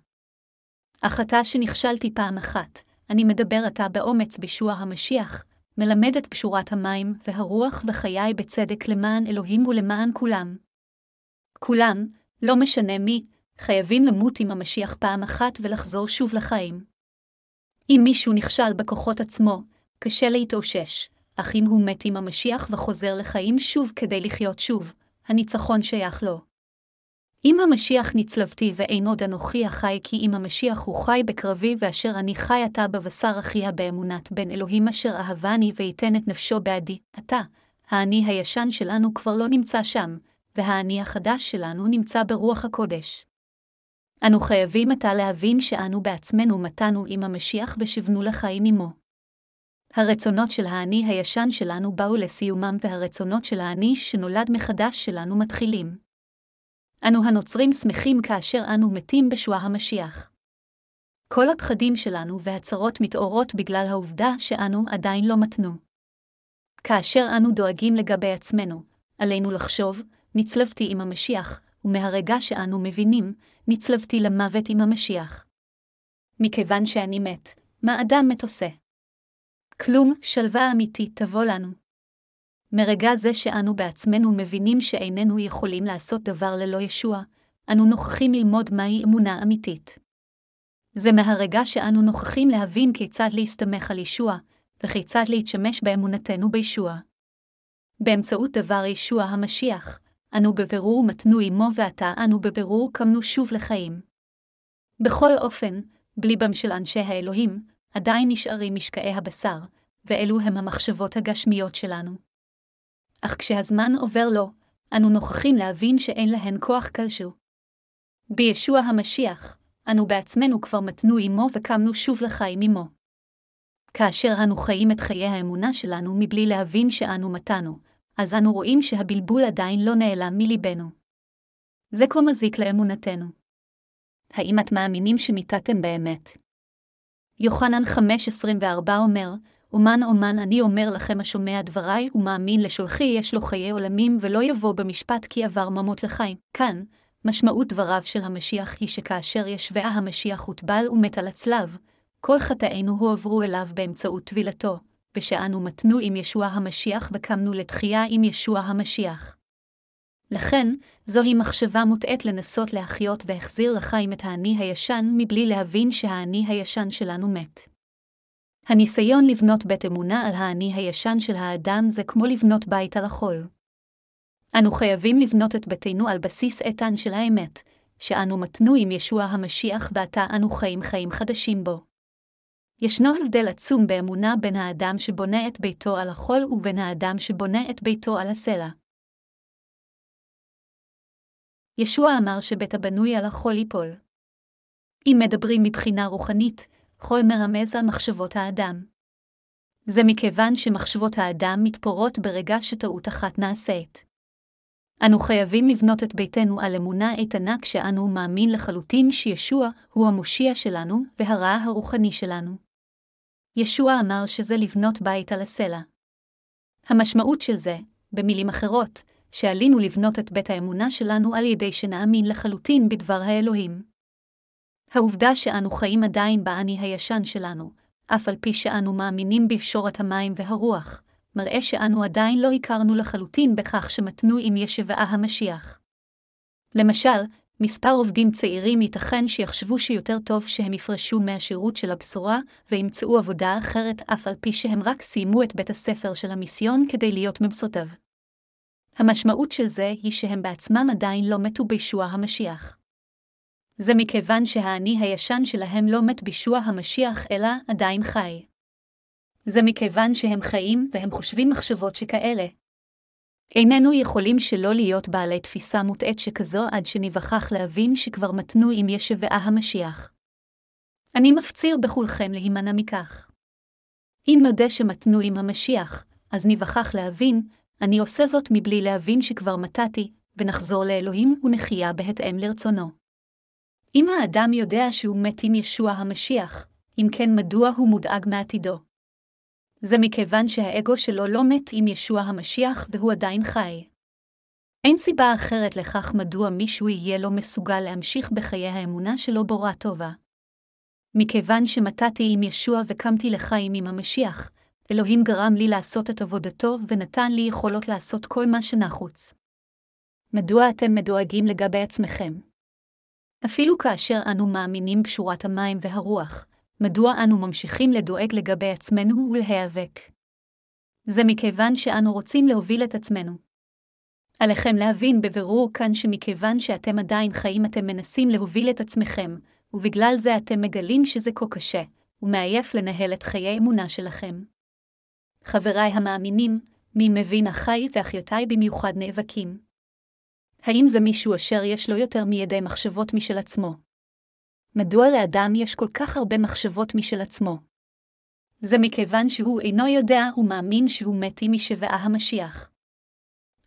אך עתה שנכשלתי פעם אחת, אני מדבר עתה באומץ בישוע המשיח, מלמד את פשורת המים והרוח וחיי בצדק למען אלוהים ולמען כולם. כולם, לא משנה מי, חייבים למות עם המשיח פעם אחת ולחזור שוב לחיים. אם מישהו נכשל בכוחות עצמו, קשה להתאושש, אך אם הוא מת עם המשיח וחוזר לחיים שוב כדי לחיות שוב, הניצחון שייך לו. אם המשיח נצלבתי ואין עוד אנוכי החי כי אם המשיח הוא חי בקרבי ואשר אני חי עתה בבשר אחיה באמונת בן אלוהים אשר אהבני ויתן את נפשו בעדי, עתה, האני הישן שלנו כבר לא נמצא שם, והאני החדש שלנו נמצא ברוח הקודש. אנו חייבים עתה להבין שאנו בעצמנו מתנו עם המשיח ושבנו לחיים עמו. הרצונות של האני הישן שלנו באו לסיומם והרצונות של האני שנולד מחדש שלנו מתחילים. אנו הנוצרים שמחים כאשר אנו מתים בשוע המשיח. כל הפחדים שלנו והצרות מתעוררות בגלל העובדה שאנו עדיין לא מתנו. כאשר אנו דואגים לגבי עצמנו, עלינו לחשוב, נצלבתי עם המשיח, ומהרגע שאנו מבינים, נצלבתי למוות עם המשיח. מכיוון שאני מת, מה אדם מת עושה? כלום, שלווה אמיתית תבוא לנו. מרגע זה שאנו בעצמנו מבינים שאיננו יכולים לעשות דבר ללא ישוע, אנו נוכחים ללמוד מהי אמונה אמיתית. זה מהרגע שאנו נוכחים להבין כיצד להסתמך על ישוע, וכיצד להתשמש באמונתנו בישוע. באמצעות דבר ישוע המשיח, אנו בבירור מתנו עמו ועתה אנו בבירור קמנו שוב לחיים. בכל אופן, בליבם של אנשי האלוהים, עדיין נשארים משקעי הבשר, ואלו הם המחשבות הגשמיות שלנו. אך כשהזמן עובר לו, אנו נוכחים להבין שאין להן כוח כלשהו. בישוע המשיח, אנו בעצמנו כבר מתנו עמו וקמנו שוב לחיים עמו. כאשר אנו חיים את חיי האמונה שלנו מבלי להבין שאנו מתנו, אז אנו רואים שהבלבול עדיין לא נעלם מליבנו. זה כה מזיק לאמונתנו. האם את מאמינים שמיתתם באמת? יוחנן 5.24 אומר, אומן אומן אני אומר לכם השומע דבריי ומאמין לשולחי יש לו חיי עולמים ולא יבוא במשפט כי עבר ממות לחיים. כאן, משמעות דבריו של המשיח היא שכאשר ישבעה המשיח הוטבל ומת על הצלב, כל חטאינו הועברו אליו באמצעות טבילתו, ושאנו מתנו עם ישוע המשיח וקמנו לתחייה עם ישוע המשיח. לכן, זוהי מחשבה מוטעית לנסות להחיות והחזיר לחיים את האני הישן מבלי להבין שהאני הישן שלנו מת. הניסיון לבנות בית אמונה על האני הישן של האדם זה כמו לבנות בית על החול. אנו חייבים לבנות את ביתנו על בסיס איתן של האמת, שאנו מתנו עם ישוע המשיח ועתה אנו חיים חיים חדשים בו. ישנו הבדל עצום באמונה בין האדם שבונה את ביתו על החול ובין האדם שבונה את ביתו על הסלע. ישוע אמר שבית הבנוי על החול ייפול. אם מדברים מבחינה רוחנית, חול מרמז על מחשבות האדם. זה מכיוון שמחשבות האדם מתפוררות ברגע שטעות אחת נעשית. אנו חייבים לבנות את ביתנו על אמונה איתנה כשאנו מאמין לחלוטין שישוע הוא המושיע שלנו והרע הרוחני שלנו. ישוע אמר שזה לבנות בית על הסלע. המשמעות של זה, במילים אחרות, שעלינו לבנות את בית האמונה שלנו על ידי שנאמין לחלוטין בדבר האלוהים. העובדה שאנו חיים עדיין באני הישן שלנו, אף על פי שאנו מאמינים בפשורת המים והרוח, מראה שאנו עדיין לא הכרנו לחלוטין בכך שמתנו עם ישבעה המשיח. למשל, מספר עובדים צעירים ייתכן שיחשבו שיותר טוב שהם יפרשו מהשירות של הבשורה וימצאו עבודה אחרת אף על פי שהם רק סיימו את בית הספר של המיסיון כדי להיות מבסוטיו. המשמעות של זה היא שהם בעצמם עדיין לא מתו בישוע המשיח. זה מכיוון שהאני הישן שלהם לא מת בישוע המשיח אלא עדיין חי. זה מכיוון שהם חיים והם חושבים מחשבות שכאלה. איננו יכולים שלא להיות בעלי תפיסה מוטעית שכזו עד שניווכח להבין שכבר מתנו עם ישבעה המשיח. אני מפציר בכולכם להימנע מכך. אם נודה שמתנו עם המשיח, אז ניווכח להבין, אני עושה זאת מבלי להבין שכבר מתתי, ונחזור לאלוהים ונחיה בהתאם לרצונו. אם האדם יודע שהוא מת עם ישוע המשיח, אם כן מדוע הוא מודאג מעתידו? זה מכיוון שהאגו שלו לא מת עם ישוע המשיח והוא עדיין חי. אין סיבה אחרת לכך מדוע מישהו יהיה לא מסוגל להמשיך בחיי האמונה שלו בורה טובה. מכיוון שמתתי עם ישוע וקמתי לחיים עם המשיח, אלוהים גרם לי לעשות את עבודתו ונתן לי יכולות לעשות כל מה שנחוץ. מדוע אתם מדואגים לגבי עצמכם? אפילו כאשר אנו מאמינים בשורת המים והרוח, מדוע אנו ממשיכים לדואג לגבי עצמנו ולהיאבק? זה מכיוון שאנו רוצים להוביל את עצמנו. עליכם להבין בבירור כאן שמכיוון שאתם עדיין חיים אתם מנסים להוביל את עצמכם, ובגלל זה אתם מגלים שזה כה קשה, ומעייף לנהל את חיי אמונה שלכם. חבריי המאמינים, מי מבין אחיי ואחיותיי במיוחד נאבקים. האם זה מישהו אשר יש לו יותר מידי מחשבות משל עצמו? מדוע לאדם יש כל כך הרבה מחשבות משל עצמו? זה מכיוון שהוא אינו יודע ומאמין שהוא מתי משבעה המשיח.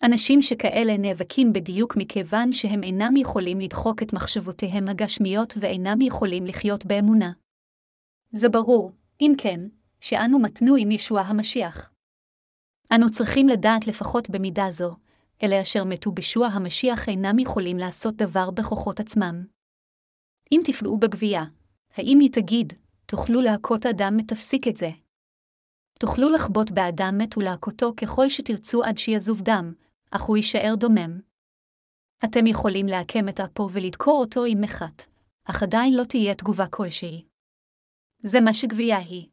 אנשים שכאלה נאבקים בדיוק מכיוון שהם אינם יכולים לדחוק את מחשבותיהם הגשמיות ואינם יכולים לחיות באמונה. זה ברור, אם כן, שאנו מתנו עם ישוע המשיח. אנו צריכים לדעת לפחות במידה זו, אלה אשר מתו בישוע המשיח אינם יכולים לעשות דבר בכוחות עצמם. אם תפגעו בגבייה, האם היא תגיד, תוכלו להכות אדם ותפסיק את זה? תוכלו לחבוט באדם מת ולהכותו ככל שתרצו עד שיזוב דם, אך הוא יישאר דומם. אתם יכולים לעקם את אפו ולדקור אותו עם מחט, אך עדיין לא תהיה תגובה כלשהי. זה מה שגבייה היא.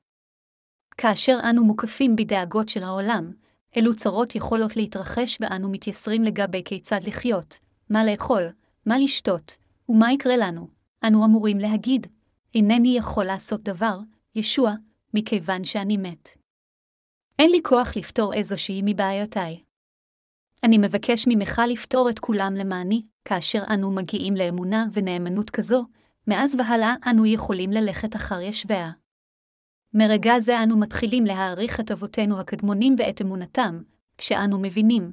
כאשר אנו מוקפים בדאגות של העולם, אלו צרות יכולות להתרחש ואנו מתייסרים לגבי כיצד לחיות, מה לאכול, מה לשתות, ומה יקרה לנו. אנו אמורים להגיד, אינני יכול לעשות דבר, ישוע, מכיוון שאני מת. אין לי כוח לפתור איזושהי מבעיותיי. אני מבקש ממך לפתור את כולם למעני, כאשר אנו מגיעים לאמונה ונאמנות כזו, מאז והלאה אנו יכולים ללכת אחר ישביה. מרגע זה אנו מתחילים להעריך את אבותינו הקדמונים ואת אמונתם, כשאנו מבינים,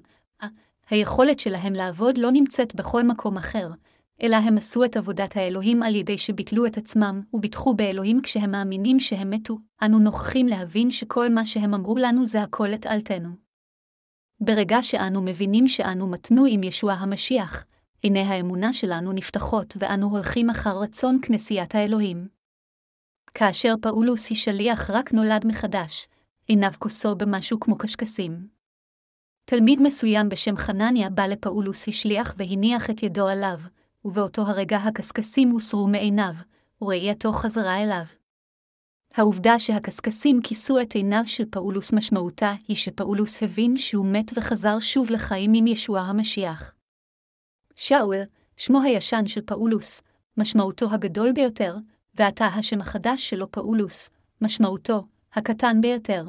היכולת שלהם לעבוד לא נמצאת בכל מקום אחר, אלא הם עשו את עבודת האלוהים על ידי שביטלו את עצמם, וביטחו באלוהים כשהם מאמינים שהם מתו, אנו נוכחים להבין שכל מה שהם אמרו לנו זה הכל את אלתנו. ברגע שאנו מבינים שאנו מתנו עם ישוע המשיח, עיני האמונה שלנו נפתחות ואנו הולכים אחר רצון כנסיית האלוהים. כאשר פאולוס היא שליח רק נולד מחדש, עיניו כוסו במשהו כמו קשקשים. תלמיד מסוים בשם חנניה בא לפאולוס השליח והניח את ידו עליו, ובאותו הרגע הקשקשים הוסרו מעיניו, וראייתו חזרה אליו. העובדה שהקשקשים כיסו את עיניו של פאולוס משמעותה היא שפאולוס הבין שהוא מת וחזר שוב לחיים עם ישוע המשיח. שאול, שמו הישן של פאולוס, משמעותו הגדול ביותר, ועתה השם החדש שלו פאולוס, משמעותו, הקטן ביותר.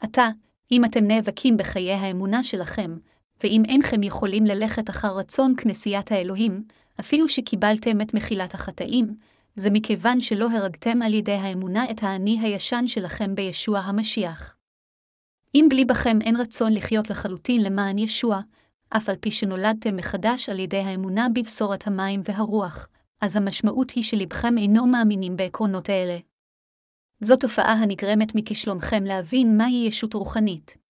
עתה, אם אתם נאבקים בחיי האמונה שלכם, ואם אינכם יכולים ללכת אחר רצון כנסיית האלוהים, אפילו שקיבלתם את מחילת החטאים, זה מכיוון שלא הרגתם על ידי האמונה את האני הישן שלכם בישוע המשיח. אם בלי בכם אין רצון לחיות לחלוטין למען ישוע, אף על פי שנולדתם מחדש על ידי האמונה בבשורת המים והרוח, אז המשמעות היא שלבכם אינו מאמינים בעקרונות האלה. זו תופעה הנגרמת מכישלונכם להבין מהי ישות רוחנית.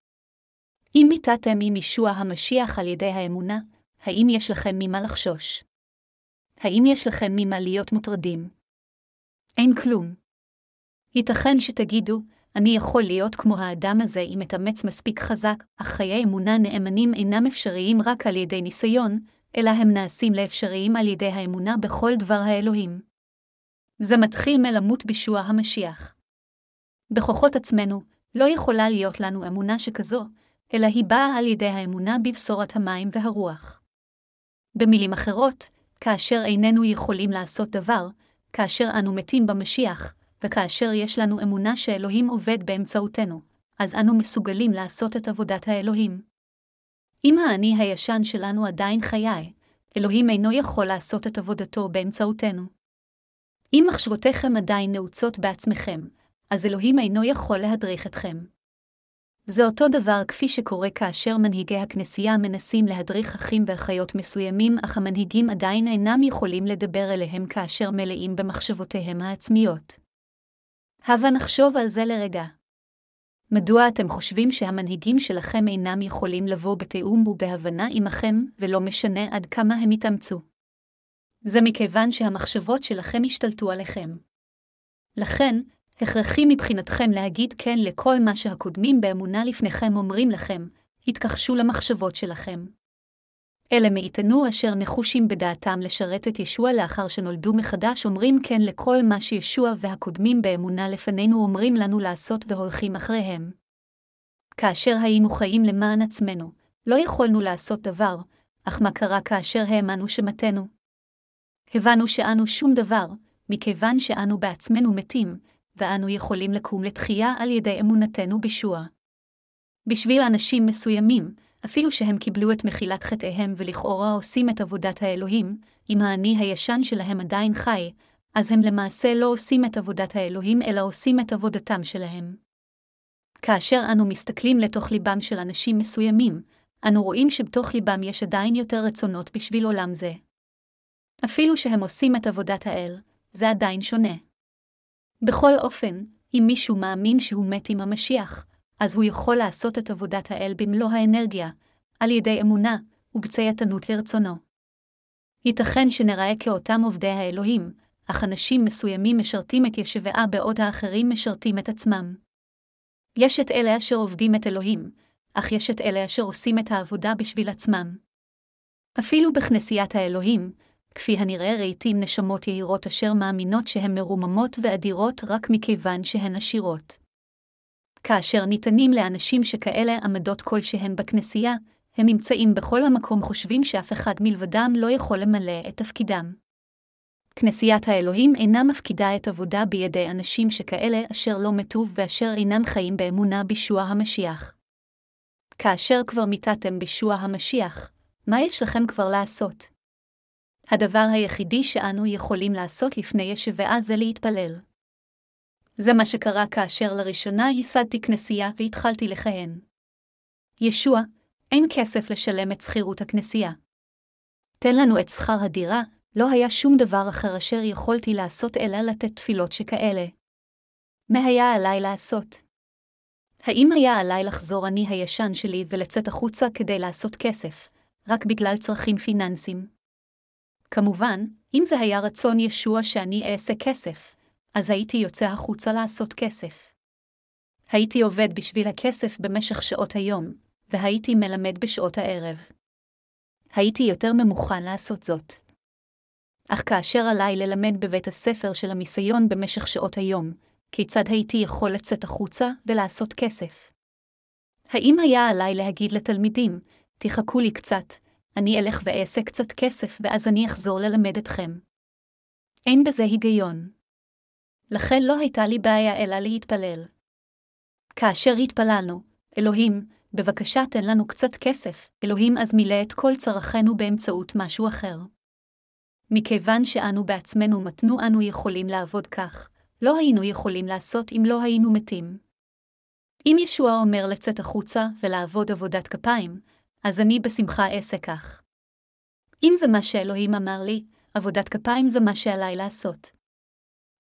אם מיתתם עם ישוע המשיח על ידי האמונה, האם יש לכם ממה לחשוש? האם יש לכם ממה להיות מוטרדים? אין כלום. ייתכן שתגידו, אני יכול להיות כמו האדם הזה אם אתאמץ מספיק חזק, אך חיי אמונה נאמנים אינם אפשריים רק על ידי ניסיון, אלא הם נעשים לאפשריים על ידי האמונה בכל דבר האלוהים. זה מתחיל מלמות בישוע המשיח. בכוחות עצמנו, לא יכולה להיות לנו אמונה שכזו, אלא היא באה על ידי האמונה בבשורת המים והרוח. במילים אחרות, כאשר איננו יכולים לעשות דבר, כאשר אנו מתים במשיח, וכאשר יש לנו אמונה שאלוהים עובד באמצעותנו, אז אנו מסוגלים לעשות את עבודת האלוהים. אם האני הישן שלנו עדיין חיי, אלוהים אינו יכול לעשות את עבודתו באמצעותנו. אם מחשבותיכם עדיין נעוצות בעצמכם, אז אלוהים אינו יכול להדריך אתכם. זה אותו דבר כפי שקורה כאשר מנהיגי הכנסייה מנסים להדריך אחים ואחיות מסוימים, אך המנהיגים עדיין אינם יכולים לדבר אליהם כאשר מלאים במחשבותיהם העצמיות. הבה נחשוב על זה לרגע. מדוע אתם חושבים שהמנהיגים שלכם אינם יכולים לבוא בתיאום ובהבנה עמכם, ולא משנה עד כמה הם יתאמצו? זה מכיוון שהמחשבות שלכם השתלטו עליכם. לכן, הכרחי מבחינתכם להגיד כן לכל מה שהקודמים באמונה לפניכם אומרים לכם, התכחשו למחשבות שלכם. אלה מאיתנו אשר נחושים בדעתם לשרת את ישוע לאחר שנולדו מחדש אומרים כן לכל מה שישוע והקודמים באמונה לפנינו אומרים לנו לעשות והולכים אחריהם. כאשר היינו חיים למען עצמנו, לא יכולנו לעשות דבר, אך מה קרה כאשר האמנו שמתנו? הבנו שאנו שום דבר, מכיוון שאנו בעצמנו מתים, ואנו יכולים לקום לתחייה על ידי אמונתנו בישוע. בשביל אנשים מסוימים, אפילו שהם קיבלו את מחילת חטאיהם ולכאורה עושים את עבודת האלוהים, אם האני הישן שלהם עדיין חי, אז הם למעשה לא עושים את עבודת האלוהים, אלא עושים את עבודתם שלהם. כאשר אנו מסתכלים לתוך ליבם של אנשים מסוימים, אנו רואים שבתוך ליבם יש עדיין יותר רצונות בשביל עולם זה. אפילו שהם עושים את עבודת האל, זה עדיין שונה. בכל אופן, אם מישהו מאמין שהוא מת עם המשיח, אז הוא יכול לעשות את עבודת האל במלוא האנרגיה, על ידי אמונה ובצייתנות לרצונו. ייתכן שנראה כאותם עובדי האלוהים, אך אנשים מסוימים משרתים את ישבעה בעוד האחרים משרתים את עצמם. יש את אלה אשר עובדים את אלוהים, אך יש את אלה אשר עושים את העבודה בשביל עצמם. אפילו בכנסיית האלוהים, כפי הנראה ראיתים נשמות יהירות אשר מאמינות שהן מרוממות ואדירות רק מכיוון שהן עשירות. כאשר ניתנים לאנשים שכאלה עמדות כלשהן בכנסייה, הם נמצאים בכל המקום חושבים שאף אחד מלבדם לא יכול למלא את תפקידם. כנסיית האלוהים אינה מפקידה את עבודה בידי אנשים שכאלה אשר לא מתו ואשר אינם חיים באמונה בישוע המשיח. כאשר כבר מיתתם בישוע המשיח, מה יש לכם כבר לעשות? הדבר היחידי שאנו יכולים לעשות לפני ישבעה זה להתפלל. זה מה שקרה כאשר לראשונה ייסדתי כנסייה והתחלתי לכהן. ישוע, אין כסף לשלם את שכירות הכנסייה. תן לנו את שכר הדירה, לא היה שום דבר אחר אשר יכולתי לעשות אלא לתת תפילות שכאלה. מה היה עליי לעשות? האם היה עליי לחזור אני הישן שלי ולצאת החוצה כדי לעשות כסף, רק בגלל צרכים פיננסיים? כמובן, אם זה היה רצון ישוע שאני אעשה כסף, אז הייתי יוצא החוצה לעשות כסף. הייתי עובד בשביל הכסף במשך שעות היום, והייתי מלמד בשעות הערב. הייתי יותר ממוכן לעשות זאת. אך כאשר עליי ללמד בבית הספר של המיסיון במשך שעות היום, כיצד הייתי יכול לצאת החוצה ולעשות כסף? האם היה עליי להגיד לתלמידים, תחכו לי קצת, אני אלך ואעשה קצת כסף ואז אני אחזור ללמד אתכם? אין בזה היגיון. לכן לא הייתה לי בעיה אלא להתפלל. כאשר התפללנו, אלוהים, בבקשה תן לנו קצת כסף, אלוהים אז מילא את כל צרכינו באמצעות משהו אחר. מכיוון שאנו בעצמנו מתנו אנו יכולים לעבוד כך, לא היינו יכולים לעשות אם לא היינו מתים. אם ישוע אומר לצאת החוצה ולעבוד עבודת כפיים, אז אני בשמחה אעשה כך. אם זה מה שאלוהים אמר לי, עבודת כפיים זה מה שעליי לעשות.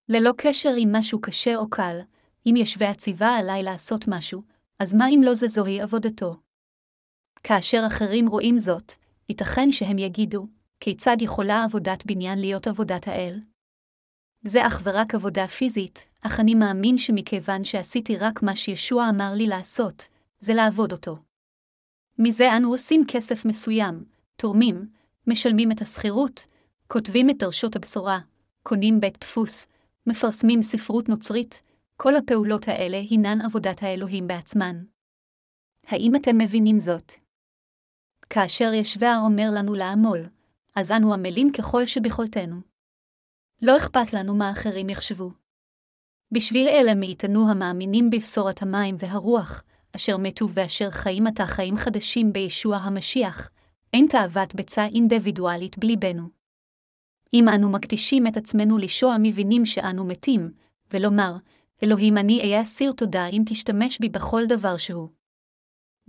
ללא קשר אם משהו קשה או קל, אם ישווה הציבה עליי לעשות משהו, אז מה אם לא זה זוהי עבודתו? כאשר אחרים רואים זאת, ייתכן שהם יגידו, כיצד יכולה עבודת בניין להיות עבודת האל? זה אך ורק עבודה פיזית, אך אני מאמין שמכיוון שעשיתי רק מה שישוע אמר לי לעשות, זה לעבוד אותו. מזה אנו עושים כסף מסוים, תורמים, משלמים את השכירות, כותבים את דרשות הבשורה, קונים בית דפוס, מפרסמים ספרות נוצרית, כל הפעולות האלה הינן עבודת האלוהים בעצמן. האם אתם מבינים זאת? כאשר ישבע אומר לנו לעמול, אז אנו עמלים ככל שביכולתנו. לא אכפת לנו מה אחרים יחשבו. בשביל אלה מאיתנו המאמינים בבשורת המים והרוח, אשר מתו ואשר חיים עתה חיים חדשים בישוע המשיח, אין תאוות ביצה אינדיבידואלית בליבנו. אם אנו מקדישים את עצמנו לשוע מבינים שאנו מתים, ולומר, אלוהים אני אהיה אסיר תודה אם תשתמש בי בכל דבר שהוא.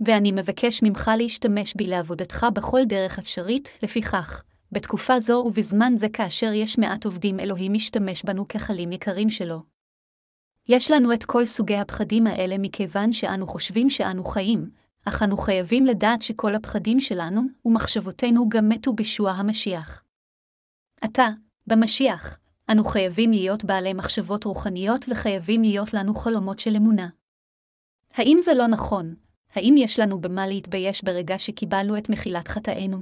ואני מבקש ממך להשתמש בי לעבודתך בכל דרך אפשרית, לפיכך, בתקופה זו ובזמן זה כאשר יש מעט עובדים אלוהים משתמש בנו כחלים יקרים שלו. יש לנו את כל סוגי הפחדים האלה מכיוון שאנו חושבים שאנו חיים, אך אנו חייבים לדעת שכל הפחדים שלנו ומחשבותינו גם מתו בשוע המשיח. עתה, במשיח, אנו חייבים להיות בעלי מחשבות רוחניות וחייבים להיות לנו חלומות של אמונה. האם זה לא נכון? האם יש לנו במה להתבייש ברגע שקיבלנו את מחילת חטאינו?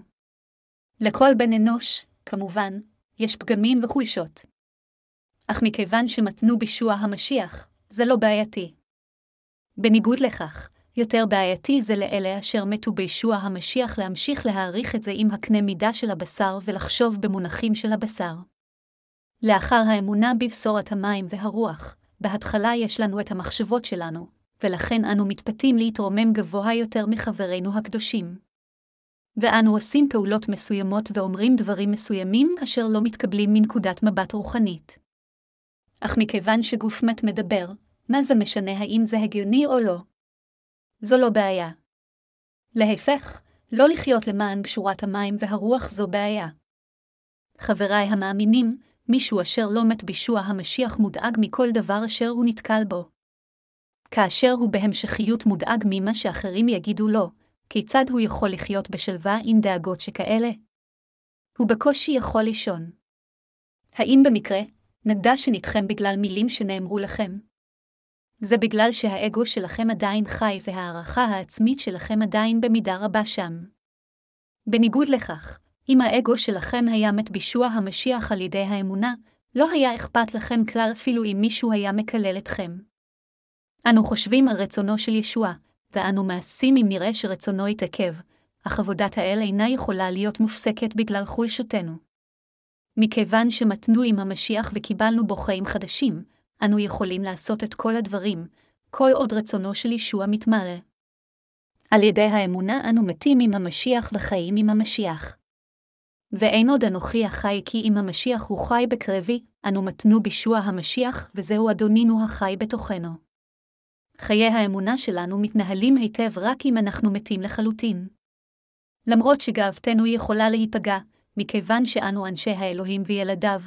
לכל בן אנוש, כמובן, יש פגמים וחולשות. אך מכיוון שמתנו בישוע המשיח, זה לא בעייתי. בניגוד לכך, יותר בעייתי זה לאלה אשר מתו בישוע המשיח להמשיך להעריך את זה עם הקנה מידה של הבשר ולחשוב במונחים של הבשר. לאחר האמונה בבשורת המים והרוח, בהתחלה יש לנו את המחשבות שלנו, ולכן אנו מתפתים להתרומם גבוה יותר מחברינו הקדושים. ואנו עושים פעולות מסוימות ואומרים דברים מסוימים אשר לא מתקבלים מנקודת מבט רוחנית. אך מכיוון שגוף מת מדבר, מה זה משנה האם זה הגיוני או לא? זו לא בעיה. להפך, לא לחיות למען גשורת המים והרוח זו בעיה. חבריי המאמינים, מישהו אשר לא מת בישוע המשיח מודאג מכל דבר אשר הוא נתקל בו. כאשר הוא בהמשכיות מודאג ממה שאחרים יגידו לו, כיצד הוא יכול לחיות בשלווה עם דאגות שכאלה? הוא בקושי יכול לישון. האם במקרה, נגדה שנדכם בגלל מילים שנאמרו לכם? זה בגלל שהאגו שלכם עדיין חי והערכה העצמית שלכם עדיין במידה רבה שם. בניגוד לכך, אם האגו שלכם היה מת בישוע המשיח על ידי האמונה, לא היה אכפת לכם כלל אפילו אם מישהו היה מקלל אתכם. אנו חושבים על רצונו של ישוע, ואנו מעשים אם נראה שרצונו יתעכב, אך עבודת האל אינה יכולה להיות מופסקת בגלל חולשותנו. מכיוון שמתנו עם המשיח וקיבלנו בו חיים חדשים, אנו יכולים לעשות את כל הדברים, כל עוד רצונו של ישוע מתמלא. על ידי האמונה אנו מתים עם המשיח וחיים עם המשיח. ואין עוד אנוכי החי כי אם המשיח הוא חי בקרבי, אנו מתנו בישוע המשיח, וזהו אדונינו החי בתוכנו. חיי האמונה שלנו מתנהלים היטב רק אם אנחנו מתים לחלוטין. למרות שגאוותנו יכולה להיפגע, מכיוון שאנו אנשי האלוהים וילדיו,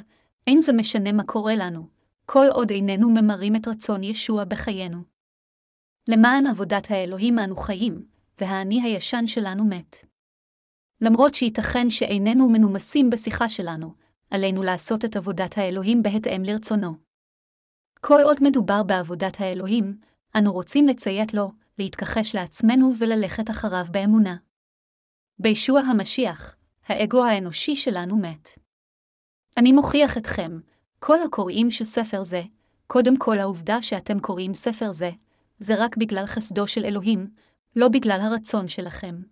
אין זה משנה מה קורה לנו, כל עוד איננו ממרים את רצון ישוע בחיינו. למען עבודת האלוהים אנו חיים, והאני הישן שלנו מת. למרות שייתכן שאיננו מנומסים בשיחה שלנו, עלינו לעשות את עבודת האלוהים בהתאם לרצונו. כל עוד מדובר בעבודת האלוהים, אנו רוצים לציית לו, להתכחש לעצמנו וללכת אחריו באמונה. בישוע המשיח, האגו האנושי שלנו מת. אני מוכיח אתכם, כל הקוראים של ספר זה, קודם כל העובדה שאתם קוראים ספר זה, זה רק בגלל חסדו של אלוהים, לא בגלל הרצון שלכם.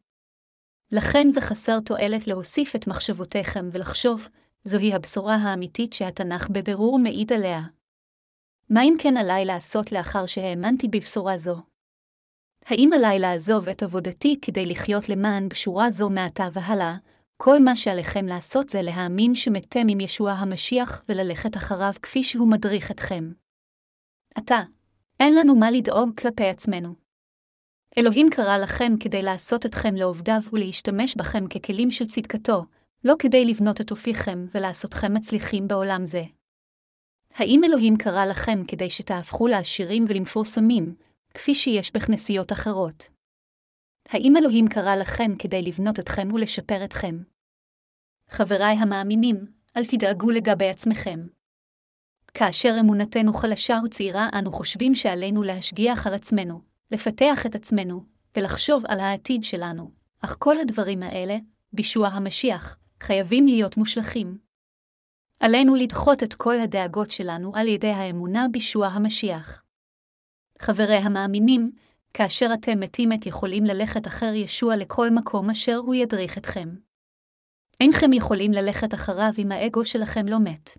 לכן זה חסר תועלת להוסיף את מחשבותיכם ולחשוב, זוהי הבשורה האמיתית שהתנ"ך בבירור מעיד עליה. מה אם כן עליי לעשות לאחר שהאמנתי בבשורה זו? האם עליי לעזוב את עבודתי כדי לחיות למען בשורה זו מעתה והלאה, כל מה שעליכם לעשות זה להאמין שמתם עם ישוע המשיח וללכת אחריו כפי שהוא מדריך אתכם. עתה, אין לנו מה לדאוג כלפי עצמנו. אלוהים קרא לכם כדי לעשות אתכם לעובדיו ולהשתמש בכם ככלים של צדקתו, לא כדי לבנות את אופיכם ולעשותכם מצליחים בעולם זה. האם אלוהים קרא לכם כדי שתהפכו לעשירים ולמפורסמים, כפי שיש בכנסיות אחרות? האם אלוהים קרא לכם כדי לבנות אתכם ולשפר אתכם? חבריי המאמינים, אל תדאגו לגבי עצמכם. כאשר אמונתנו חלשה וצעירה, אנו חושבים שעלינו להשגיח על עצמנו, לפתח את עצמנו, ולחשוב על העתיד שלנו, אך כל הדברים האלה, בישוע המשיח, חייבים להיות מושלכים. עלינו לדחות את כל הדאגות שלנו על ידי האמונה בישוע המשיח. חברי המאמינים, כאשר אתם מתים את יכולים ללכת אחר ישוע לכל מקום אשר הוא ידריך אתכם. אינכם יכולים ללכת אחריו אם האגו שלכם לא מת.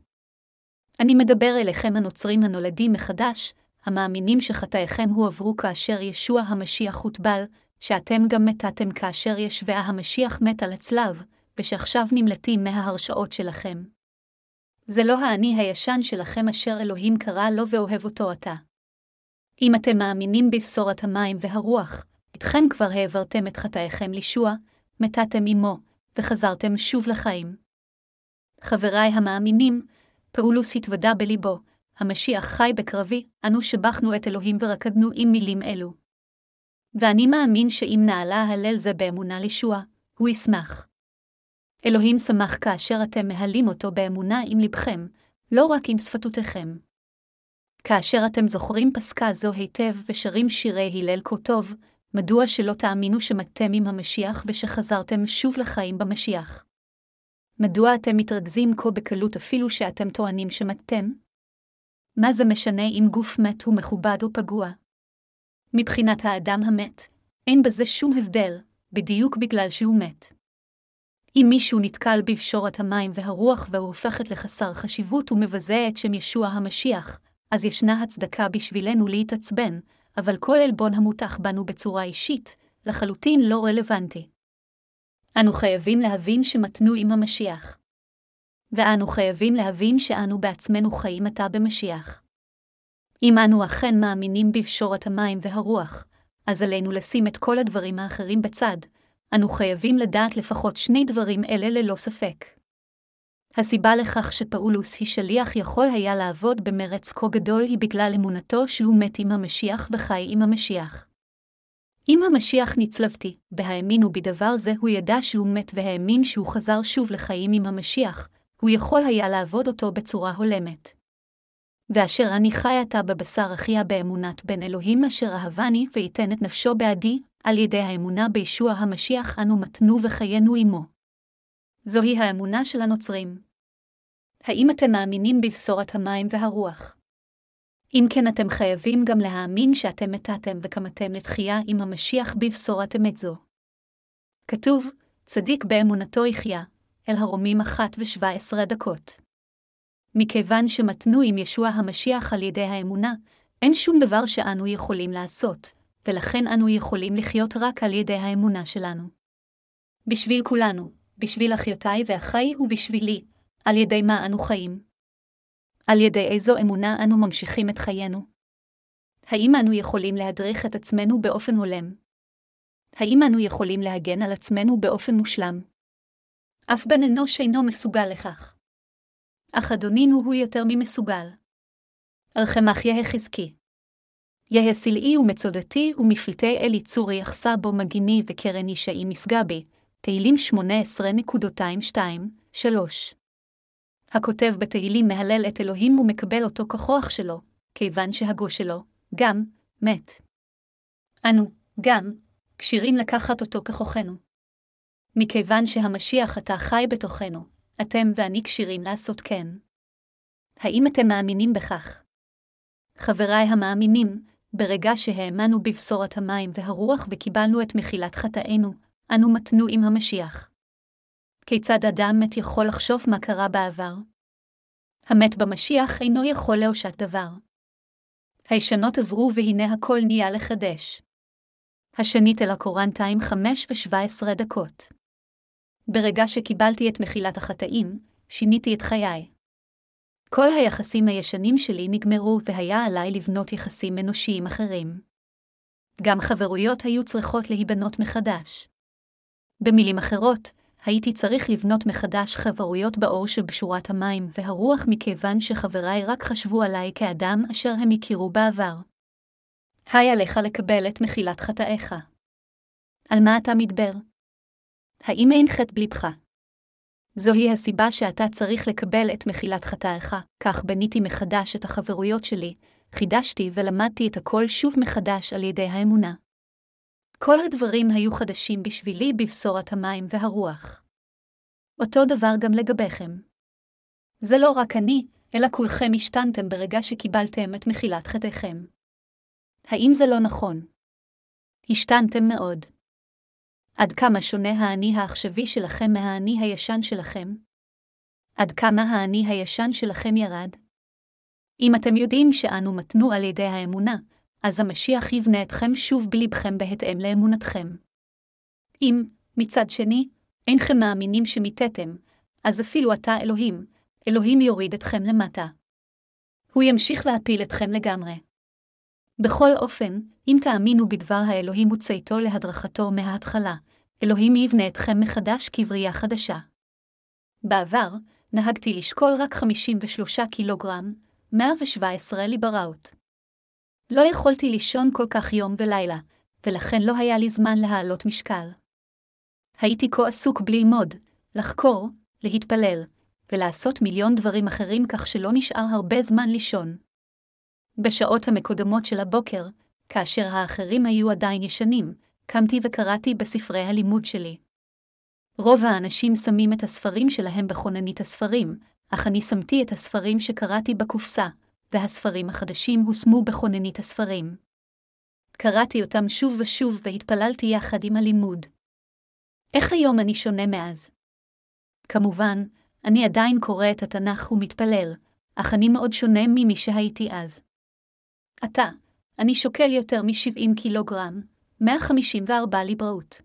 אני מדבר אליכם הנוצרים הנולדים מחדש, המאמינים שחטאיכם הועברו כאשר ישוע המשיח הוטבל, שאתם גם מתתם כאשר ישבע המשיח מת על הצלב, ושעכשיו נמלטים מההרשאות שלכם. זה לא האני הישן שלכם אשר אלוהים קרא לו ואוהב אותו עתה. אם אתם מאמינים בבשורת המים והרוח, איתכם כבר העברתם את חטאיכם לישוע, מתתם עמו, וחזרתם שוב לחיים. חבריי המאמינים, פאולוס התוודה בליבו, המשיח חי בקרבי, אנו שבחנו את אלוהים ורקדנו עם מילים אלו. ואני מאמין שאם נעלה הלל זה באמונה לישוע, הוא ישמח. אלוהים שמח כאשר אתם מהלים אותו באמונה עם לבכם, לא רק עם שפתותיכם. כאשר אתם זוכרים פסקה זו היטב ושרים שירי הלל כה טוב, מדוע שלא תאמינו שמתם עם המשיח ושחזרתם שוב לחיים במשיח? מדוע אתם מתרכזים כה בקלות אפילו שאתם טוענים שמתם? מה זה משנה אם גוף מת הוא מכובד או פגוע? מבחינת האדם המת, אין בזה שום הבדל, בדיוק בגלל שהוא מת. אם מישהו נתקל בפשורת המים והרוח והוא הופכת לחסר חשיבות ומבזה את שם ישוע המשיח, אז ישנה הצדקה בשבילנו להתעצבן, אבל כל עלבון המותח בנו בצורה אישית, לחלוטין לא רלוונטי. אנו חייבים להבין שמתנו עם המשיח. ואנו חייבים להבין שאנו בעצמנו חיים עתה במשיח. אם אנו אכן מאמינים בפשורת המים והרוח, אז עלינו לשים את כל הדברים האחרים בצד, אנו חייבים לדעת לפחות שני דברים אלה ללא ספק. הסיבה לכך שפאולוס היא שליח יכול היה לעבוד במרץ כה גדול היא בגלל אמונתו שהוא מת עם המשיח וחי עם המשיח. אם המשיח נצלבתי, בהאמינו בדבר זה, הוא ידע שהוא מת והאמין שהוא חזר שוב לחיים עם המשיח, הוא יכול היה לעבוד אותו בצורה הולמת. ואשר אני חי עתה בבשר אחיה באמונת בן אלוהים אשר אהבני ויתן את נפשו בעדי, על ידי האמונה בישוע המשיח אנו מתנו וחיינו עמו. זוהי האמונה של הנוצרים. האם אתם מאמינים בבשורת המים והרוח? אם כן, אתם חייבים גם להאמין שאתם מתתם וקמתם לתחייה עם המשיח בבשורת אמת זו. כתוב, צדיק באמונתו יחיה, אל הרומים אחת ושבע עשרה דקות. מכיוון שמתנו עם ישוע המשיח על ידי האמונה, אין שום דבר שאנו יכולים לעשות, ולכן אנו יכולים לחיות רק על ידי האמונה שלנו. בשביל כולנו, בשביל אחיותיי ואחיי ובשבילי, על ידי מה אנו חיים. על ידי איזו אמונה אנו ממשיכים את חיינו? האם אנו יכולים להדריך את עצמנו באופן הולם? האם אנו יכולים להגן על עצמנו באופן מושלם? אף בן אנוש אינו מסוגל לכך. אך אדונינו הוא יותר ממסוגל. ארכמך יהא חזקי. יהא סלעי ומצודתי ומפלטי אל יצורי יחסה בו מגיני וקרן ישעי משגה בי, תהילים 18.2-3. הכותב בתהילים מהלל את אלוהים ומקבל אותו ככוח שלו, כיוון שהגו שלו, גם, מת. אנו, גם, כשירים לקחת אותו ככוחנו. מכיוון שהמשיח עתה חי בתוכנו, אתם ואני כשירים לעשות כן. האם אתם מאמינים בכך? חבריי המאמינים, ברגע שהאמנו בבשורת המים והרוח וקיבלנו את מחילת חטאינו, אנו מתנו עם המשיח. כיצד אדם מת יכול לחשוב מה קרה בעבר? המת במשיח אינו יכול להושת דבר. הישנות עברו והנה הכל נהיה לחדש. השנית אל הקורנטיים חמש ושבע עשרה דקות. ברגע שקיבלתי את מחילת החטאים, שיניתי את חיי. כל היחסים הישנים שלי נגמרו והיה עליי לבנות יחסים אנושיים אחרים. גם חברויות היו צריכות להיבנות מחדש. במילים אחרות, הייתי צריך לבנות מחדש חברויות באור שבשורת המים והרוח מכיוון שחבריי רק חשבו עליי כאדם אשר הם הכירו בעבר. היי עליך לקבל את מחילת חטאיך. על מה אתה מדבר? האם אין חטא בלבך? זוהי הסיבה שאתה צריך לקבל את מחילת חטאיך, כך בניתי מחדש את החברויות שלי, חידשתי ולמדתי את הכל שוב מחדש על ידי האמונה. כל הדברים היו חדשים בשבילי בבשורת המים והרוח. אותו דבר גם לגביכם. זה לא רק אני, אלא כולכם השתנתם ברגע שקיבלתם את מחילת חטאיכם. האם זה לא נכון? השתנתם מאוד. עד כמה שונה האני העכשווי שלכם מהאני הישן שלכם? עד כמה האני הישן שלכם ירד? אם אתם יודעים שאנו מתנו על ידי האמונה, אז המשיח יבנה אתכם שוב בלבכם בהתאם לאמונתכם. אם, מצד שני, אינכם מאמינים שמיתתם, אז אפילו אתה אלוהים, אלוהים יוריד אתכם למטה. הוא ימשיך להפיל אתכם לגמרי. בכל אופן, אם תאמינו בדבר האלוהים וצאתו להדרכתו מההתחלה, אלוהים יבנה אתכם מחדש כבריאה חדשה. בעבר, נהגתי לשקול רק 53 קילוגרם, 117 ליבראות. לא יכולתי לישון כל כך יום ולילה, ולכן לא היה לי זמן להעלות משקל. הייתי כה עסוק בללמוד, לחקור, להתפלל, ולעשות מיליון דברים אחרים כך שלא נשאר הרבה זמן לישון. בשעות המקודמות של הבוקר, כאשר האחרים היו עדיין ישנים, קמתי וקראתי בספרי הלימוד שלי. רוב האנשים שמים את הספרים שלהם בכוננית הספרים, אך אני שמתי את הספרים שקראתי בקופסה, והספרים החדשים הושמו בכוננית הספרים. קראתי אותם שוב ושוב והתפללתי יחד עם הלימוד. איך היום אני שונה מאז? כמובן, אני עדיין קורא את התנ"ך ומתפלל, אך אני מאוד שונה ממי שהייתי אז. עתה, אני שוקל יותר מ-70 קילוגרם, 154 ליבראות.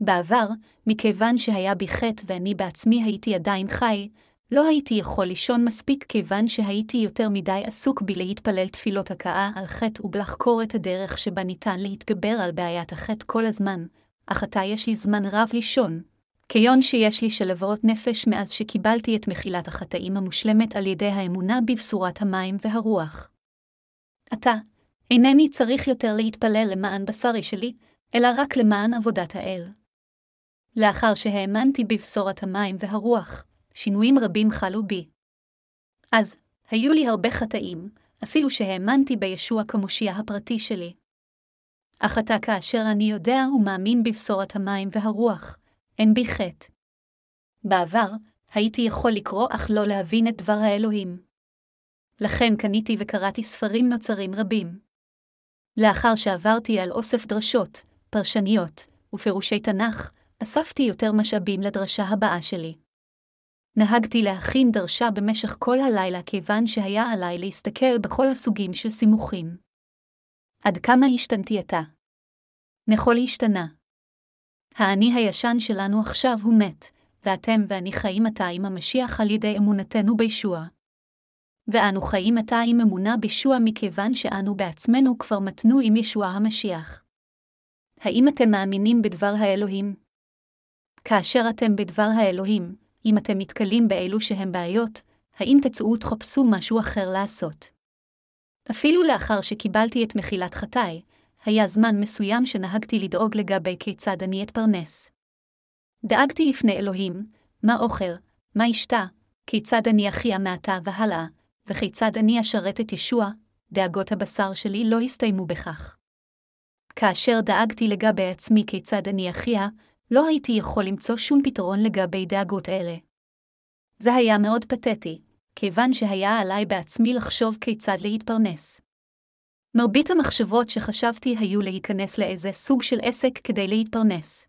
בעבר, מכיוון שהיה בי חטא ואני בעצמי הייתי עדיין חי, לא הייתי יכול לישון מספיק כיוון שהייתי יותר מדי עסוק בי להתפלל תפילות הכאה על חטא ובלחקור את הדרך שבה ניתן להתגבר על בעיית החטא כל הזמן, אך עתה יש לי זמן רב לישון, כיון שיש לי שלוות נפש מאז שקיבלתי את מחילת החטאים המושלמת על ידי האמונה בבשורת המים והרוח. עתה, אינני צריך יותר להתפלל למען בשרי שלי, אלא רק למען עבודת האל. לאחר שהאמנתי בבשורת המים והרוח, שינויים רבים חלו בי. אז, היו לי הרבה חטאים, אפילו שהאמנתי בישוע כמושיע הפרטי שלי. אך עתה כאשר אני יודע ומאמין בבשורת המים והרוח, אין בי חטא. בעבר, הייתי יכול לקרוא אך לא להבין את דבר האלוהים. לכן קניתי וקראתי ספרים נוצרים רבים. לאחר שעברתי על אוסף דרשות, פרשניות ופירושי תנ"ך, אספתי יותר משאבים לדרשה הבאה שלי. נהגתי להכין דרשה במשך כל הלילה כיוון שהיה עליי להסתכל בכל הסוגים של סימוכים. עד כמה השתנתי עתה? נכל השתנה. האני הישן שלנו עכשיו הוא מת, ואתם ואני חיים עתה עם המשיח על ידי אמונתנו בישוע. ואנו חיים עתה עם אמונה בישוע מכיוון שאנו בעצמנו כבר מתנו עם ישוע המשיח. האם אתם מאמינים בדבר האלוהים? כאשר אתם בדבר האלוהים, אם אתם מתקלים באלו שהם בעיות, האם תצאו ותחפשו משהו אחר לעשות? אפילו לאחר שקיבלתי את מחילת חטאי, היה זמן מסוים שנהגתי לדאוג לגבי כיצד אני אתפרנס. דאגתי לפני אלוהים, מה אוכל, מה אשתה, כיצד אני אחיה מעתה והלאה, וכיצד אני אשרת את ישוע, דאגות הבשר שלי לא הסתיימו בכך. כאשר דאגתי לגבי עצמי כיצד אני אחיה, לא הייתי יכול למצוא שום פתרון לגבי דאגות אלה. זה היה מאוד פתטי, כיוון שהיה עליי בעצמי לחשוב כיצד להתפרנס. מרבית המחשבות שחשבתי היו להיכנס לאיזה סוג של עסק כדי להתפרנס.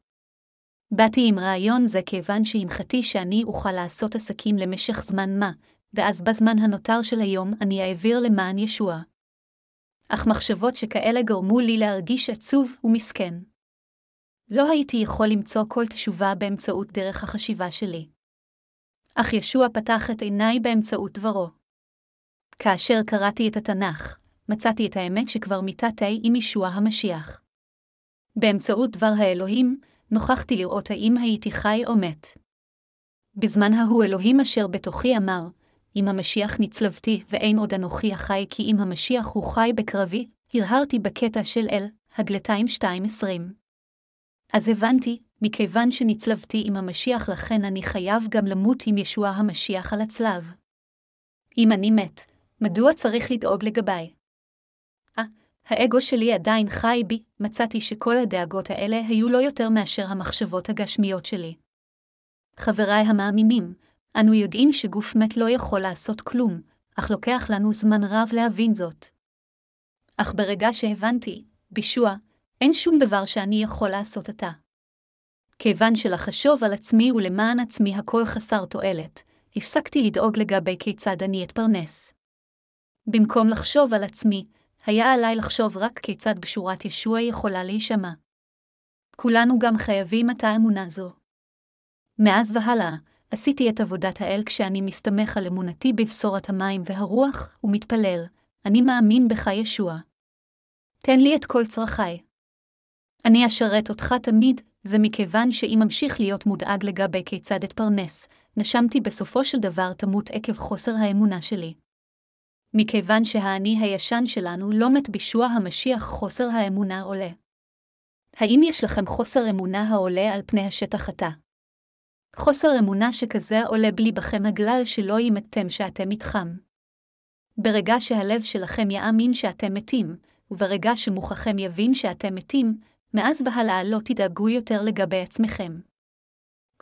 באתי עם רעיון זה כיוון שהנחתי שאני אוכל לעשות עסקים למשך זמן מה, ואז בזמן הנותר של היום אני אעביר למען ישוע. אך מחשבות שכאלה גרמו לי להרגיש עצוב ומסכן. לא הייתי יכול למצוא כל תשובה באמצעות דרך החשיבה שלי. אך ישוע פתח את עיניי באמצעות דברו. כאשר קראתי את התנ"ך, מצאתי את האמת שכבר מיתתי עם ישוע המשיח. באמצעות דבר האלוהים, נוכחתי לראות האם הייתי חי או מת. בזמן ההוא אלוהים אשר בתוכי אמר, אם המשיח נצלבתי ואין עוד אנוכי החי כי אם המשיח הוא חי בקרבי, הרהרתי בקטע של אל, הגלתיים 2.20. אז הבנתי, מכיוון שנצלבתי עם המשיח לכן אני חייב גם למות עם ישוע המשיח על הצלב. אם אני מת, מדוע צריך לדאוג לגביי? אה, האגו שלי עדיין חי בי, מצאתי שכל הדאגות האלה היו לא יותר מאשר המחשבות הגשמיות שלי. חבריי המאמינים, אנו יודעים שגוף מת לא יכול לעשות כלום, אך לוקח לנו זמן רב להבין זאת. אך ברגע שהבנתי, בישוע, אין שום דבר שאני יכול לעשות עתה. כיוון שלחשוב על עצמי ולמען עצמי הכל חסר תועלת, הפסקתי לדאוג לגבי כיצד אני אתפרנס. במקום לחשוב על עצמי, היה עליי לחשוב רק כיצד בשורת ישוע יכולה להישמע. כולנו גם חייבים את האמונה זו. מאז והלאה, עשיתי את עבודת האל כשאני מסתמך על אמונתי בבשורת המים והרוח, ומתפלל, אני מאמין בך ישוע. תן לי את כל צרכיי. אני אשרת אותך תמיד, זה מכיוון שאם אמשיך להיות מודאג לגבי כיצד אתפרנס, נשמתי בסופו של דבר תמות עקב חוסר האמונה שלי. מכיוון שהאני הישן שלנו לא מת בישוע המשיח חוסר האמונה עולה. האם יש לכם חוסר אמונה העולה על פני השטח עתה? חוסר אמונה שכזה עולה בליבכם הגלל שלא יימתם שאתם איתכם. ברגע שהלב שלכם יאמין שאתם מתים, וברגע שמוחכם יבין שאתם מתים, מאז והלאה לא תדאגו יותר לגבי עצמכם.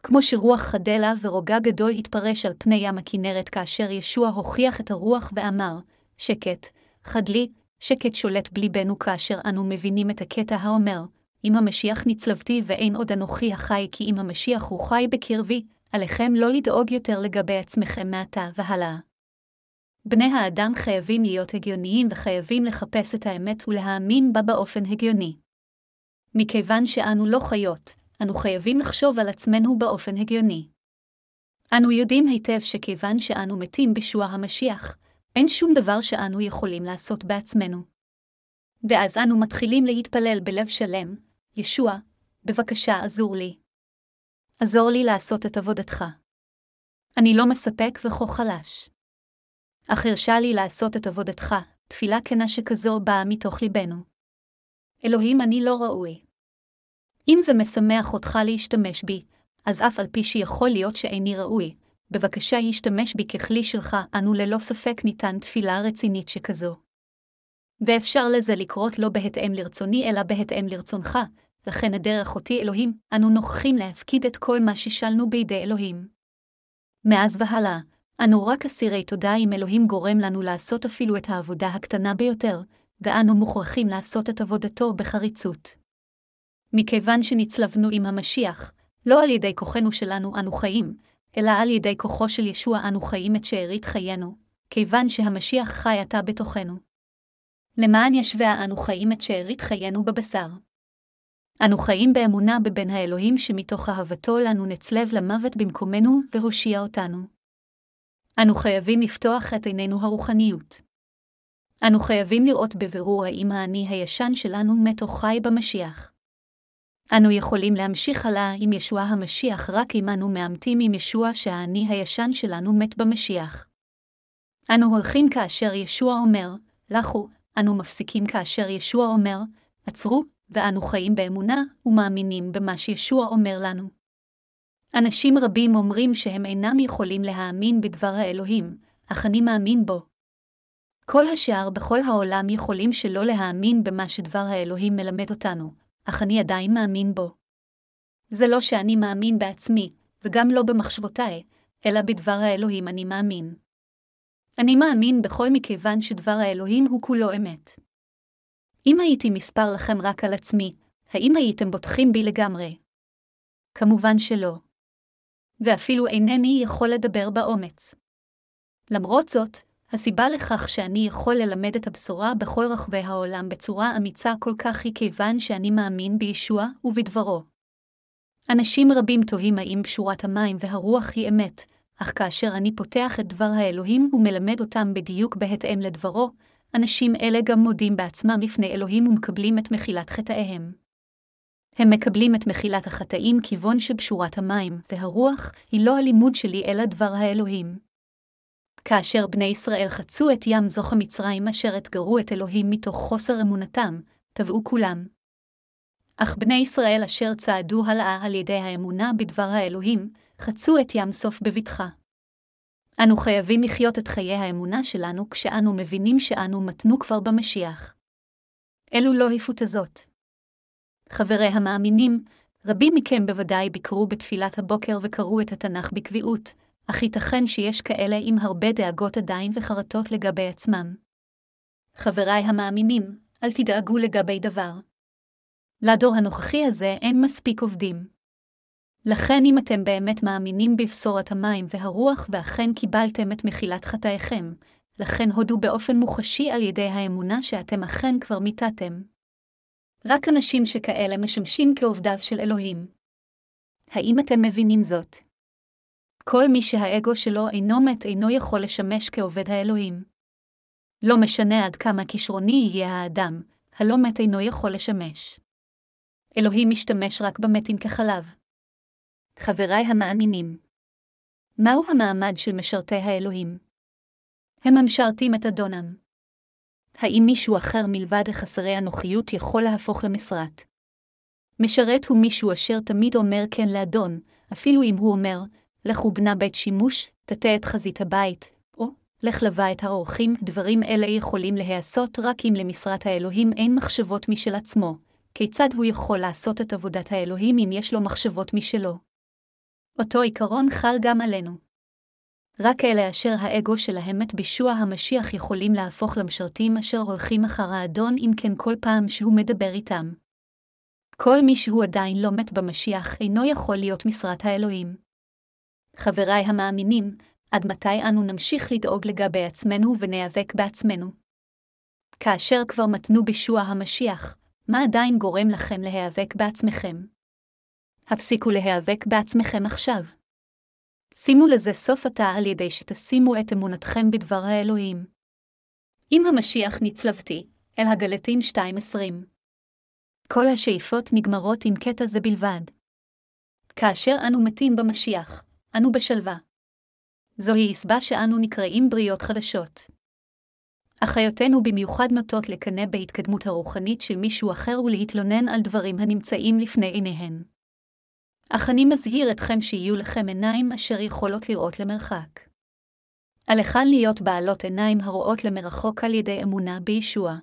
כמו שרוח חדלה ורוגע גדול התפרש על פני ים הכנרת כאשר ישוע הוכיח את הרוח ואמר, שקט, חדלי, שקט שולט בליבנו כאשר אנו מבינים את הקטע האומר, אם המשיח נצלבתי ואין עוד אנוכי החי כי אם המשיח הוא חי בקרבי, עליכם לא לדאוג יותר לגבי עצמכם מעתה והלאה. בני האדם חייבים להיות הגיוניים וחייבים לחפש את האמת ולהאמין בה באופן הגיוני. מכיוון שאנו לא חיות, אנו חייבים לחשוב על עצמנו באופן הגיוני. אנו יודעים היטב שכיוון שאנו מתים בשוע המשיח, אין שום דבר שאנו יכולים לעשות בעצמנו. ואז אנו מתחילים להתפלל בלב שלם, ישוע, בבקשה עזור לי. עזור לי לעשות את עבודתך. אני לא מספק וכה חלש. אך הרשה לי לעשות את עבודתך, תפילה כנה שכזו באה מתוך ליבנו. אלוהים, אני לא ראוי. אם זה משמח אותך להשתמש בי, אז אף על פי שיכול להיות שאיני ראוי, בבקשה ישתמש בי ככלי שלך, אנו ללא ספק ניתן תפילה רצינית שכזו. ואפשר לזה לקרות לא בהתאם לרצוני, אלא בהתאם לרצונך, לכן הדרך אותי אלוהים, אנו נוכחים להפקיד את כל מה ששלנו בידי אלוהים. מאז והלאה, אנו רק אסירי תודה אם אלוהים גורם לנו לעשות אפילו את העבודה הקטנה ביותר, ואנו מוכרחים לעשות את עבודתו בחריצות. מכיוון שנצלבנו עם המשיח, לא על ידי כוחנו שלנו אנו חיים, אלא על ידי כוחו של ישוע אנו חיים את שארית חיינו, כיוון שהמשיח חי עתה בתוכנו. למען ישביה אנו חיים את שארית חיינו בבשר. אנו חיים באמונה בבן האלוהים שמתוך אהבתו לנו נצלב למוות במקומנו והושיע אותנו. אנו חייבים לפתוח את עינינו הרוחניות. אנו חייבים לראות בבירור האם האני הישן שלנו מת או חי במשיח. אנו יכולים להמשיך הלאה עם ישוע המשיח רק אם אנו מאמתים עם ישוע שהאני הישן שלנו מת במשיח. אנו הולכים כאשר ישוע אומר, לכו, אנו מפסיקים כאשר ישוע אומר, עצרו, ואנו חיים באמונה ומאמינים במה שישוע אומר לנו. אנשים רבים אומרים שהם אינם יכולים להאמין בדבר האלוהים, אך אני מאמין בו. כל השאר בכל העולם יכולים שלא להאמין במה שדבר האלוהים מלמד אותנו, אך אני עדיין מאמין בו. זה לא שאני מאמין בעצמי, וגם לא במחשבותיי, אלא בדבר האלוהים אני מאמין. אני מאמין בכל מכיוון שדבר האלוהים הוא כולו אמת. אם הייתי מספר לכם רק על עצמי, האם הייתם בוטחים בי לגמרי? כמובן שלא. ואפילו אינני יכול לדבר באומץ. למרות זאת, הסיבה לכך שאני יכול ללמד את הבשורה בכל רחבי העולם בצורה אמיצה כל כך היא כיוון שאני מאמין בישוע ובדברו. אנשים רבים תוהים האם שורת המים והרוח היא אמת, אך כאשר אני פותח את דבר האלוהים ומלמד אותם בדיוק בהתאם לדברו, אנשים אלה גם מודים בעצמם לפני אלוהים ומקבלים את מחילת חטאיהם. הם מקבלים את מחילת החטאים כיוון שבשורת המים והרוח היא לא הלימוד שלי אלא דבר האלוהים. כאשר בני ישראל חצו את ים זוך המצרים אשר אתגרו את אלוהים מתוך חוסר אמונתם, טבעו כולם. אך בני ישראל אשר צעדו הלאה על ידי האמונה בדבר האלוהים, חצו את ים סוף בבטחה. אנו חייבים לחיות את חיי האמונה שלנו כשאנו מבינים שאנו מתנו כבר במשיח. אלו לא הפותזות. חברי המאמינים, רבים מכם בוודאי ביקרו בתפילת הבוקר וקראו את התנ"ך בקביעות, אך ייתכן שיש כאלה עם הרבה דאגות עדיין וחרטות לגבי עצמם. חבריי המאמינים, אל תדאגו לגבי דבר. לדור הנוכחי הזה אין מספיק עובדים. לכן אם אתם באמת מאמינים בבשורת המים והרוח ואכן קיבלתם את מחילת חטאיכם, לכן הודו באופן מוחשי על ידי האמונה שאתם אכן כבר מיתתם. רק אנשים שכאלה משמשים כעובדיו של אלוהים. האם אתם מבינים זאת? כל מי שהאגו שלו אינו מת אינו יכול לשמש כעובד האלוהים. לא משנה עד כמה כישרוני יהיה האדם, הלא מת אינו יכול לשמש. אלוהים משתמש רק במתים כחלב. חבריי המאמינים, מהו המעמד של משרתי האלוהים? הם המשרתים את אדונם. האם מישהו אחר מלבד חסרי הנוחיות יכול להפוך למשרת? משרת הוא מישהו אשר תמיד אומר כן לאדון, אפילו אם הוא אומר, לכו בנה בית שימוש, תטה את חזית הבית, או לך לבה את האורחים, דברים אלה יכולים להיעשות רק אם למשרת האלוהים אין מחשבות משל עצמו. כיצד הוא יכול לעשות את עבודת האלוהים אם יש לו מחשבות משלו? אותו עיקרון חל גם עלינו. רק אלה אשר האגו שלהם מת בישוע המשיח יכולים להפוך למשרתים אשר הולכים אחר האדון אם כן כל פעם שהוא מדבר איתם. כל מי שהוא עדיין לא מת במשיח אינו יכול להיות משרת האלוהים. חבריי המאמינים, עד מתי אנו נמשיך לדאוג לגבי עצמנו וניאבק בעצמנו? כאשר כבר מתנו בישוע המשיח, מה עדיין גורם לכם להיאבק בעצמכם? הפסיקו להיאבק בעצמכם עכשיו. שימו לזה סוף עתה על ידי שתשימו את אמונתכם בדבר האלוהים. אם המשיח נצלבתי, אל הגלטין 2.20. כל השאיפות נגמרות עם קטע זה בלבד. כאשר אנו מתים במשיח, אנו בשלווה. זוהי הסבה שאנו נקראים בריות חדשות. אחיותינו במיוחד נוטות לקנא בהתקדמות הרוחנית של מישהו אחר ולהתלונן על דברים הנמצאים לפני עיניהן. אך אני מזהיר אתכם שיהיו לכם עיניים אשר יכולות לראות למרחק. עליכן להיות בעלות עיניים הרואות למרחוק על ידי אמונה בישוע.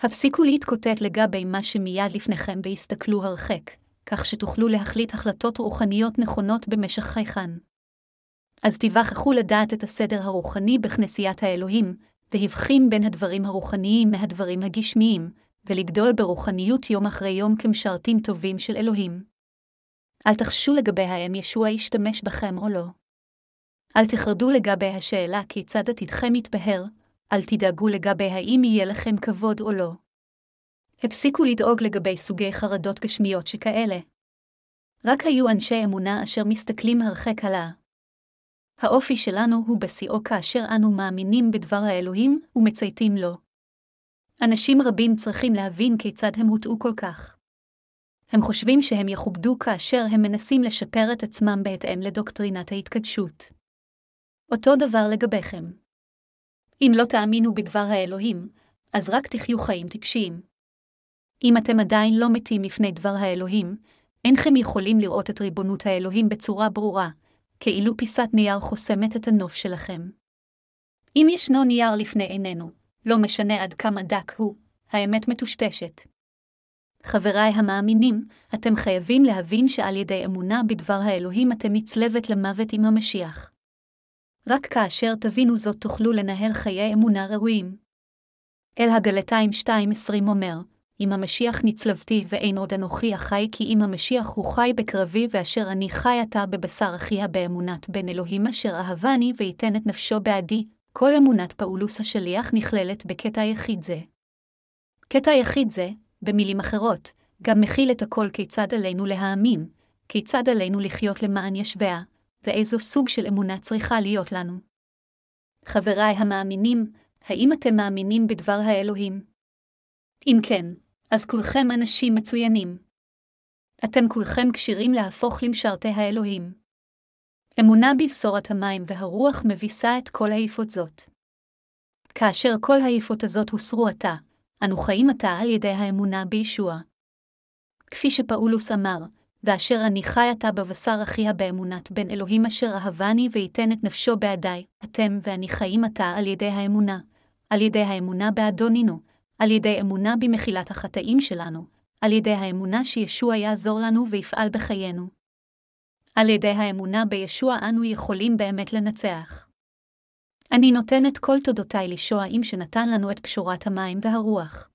הפסיקו להתקוטט לגבי מה שמיד לפניכם והסתכלו הרחק, כך שתוכלו להחליט החלטות רוחניות נכונות במשך חייכן. אז תיווכחו לדעת את הסדר הרוחני בכנסיית האלוהים, והבחין בין הדברים הרוחניים מהדברים הגשמיים, ולגדול ברוחניות יום אחרי יום כמשרתים טובים של אלוהים. אל תחשו לגבי האם ישוע ישתמש בכם או לא. אל תחרדו לגבי השאלה כיצד עתידכם יתבהר, אל תדאגו לגבי האם יהיה לכם כבוד או לא. הפסיקו לדאוג לגבי סוגי חרדות גשמיות שכאלה. רק היו אנשי אמונה אשר מסתכלים הרחק עלה. האופי שלנו הוא בשיאו כאשר אנו מאמינים בדבר האלוהים ומצייתים לו. אנשים רבים צריכים להבין כיצד הם הוטעו כל כך. הם חושבים שהם יכובדו כאשר הם מנסים לשפר את עצמם בהתאם לדוקטרינת ההתקדשות. אותו דבר לגביכם. אם לא תאמינו בדבר האלוהים, אז רק תחיו חיים טיפשיים. אם אתם עדיין לא מתים לפני דבר האלוהים, אינכם יכולים לראות את ריבונות האלוהים בצורה ברורה, כאילו פיסת נייר חוסמת את הנוף שלכם. אם ישנו נייר לפני עינינו, לא משנה עד כמה דק הוא, האמת מטושטשת. חבריי המאמינים, אתם חייבים להבין שעל ידי אמונה בדבר האלוהים אתם נצלבת למוות עם המשיח. רק כאשר תבינו זאת תוכלו לנהל חיי אמונה ראויים. אל הגלתיים 2.20 אומר, אם המשיח נצלבתי ואין עוד אנוכי החי כי אם המשיח הוא חי בקרבי ואשר אני חי עתה בבשר אחיה באמונת בן אלוהים אשר אהבני וייתן את נפשו בעדי, כל אמונת פאולוס השליח נכללת בקטע יחיד זה. קטע יחיד זה, במילים אחרות, גם מכיל את הכל כיצד עלינו להאמין, כיצד עלינו לחיות למען ישביה, ואיזו סוג של אמונה צריכה להיות לנו. חבריי המאמינים, האם אתם מאמינים בדבר האלוהים? אם כן, אז כולכם אנשים מצוינים. אתם כולכם כשירים להפוך למשרתי האלוהים. אמונה בבשורת המים והרוח מביסה את כל היפות זאת. כאשר כל היפות הזאת הוסרו עתה, אנו חיים עתה על ידי האמונה בישוע. כפי שפאולוס אמר, ואשר אני חי עתה בבשר אחיה באמונת בן אלוהים אשר אהבני וייתן את נפשו בעדי, אתם ואני חיים עתה על ידי האמונה, על ידי האמונה באדונינו, על ידי אמונה במחילת החטאים שלנו, על ידי האמונה שישוע יעזור לנו ויפעל בחיינו. על ידי האמונה בישוע אנו יכולים באמת לנצח. אני נותן את כל תודותיי לשועעים שנתן לנו את פשורת המים והרוח.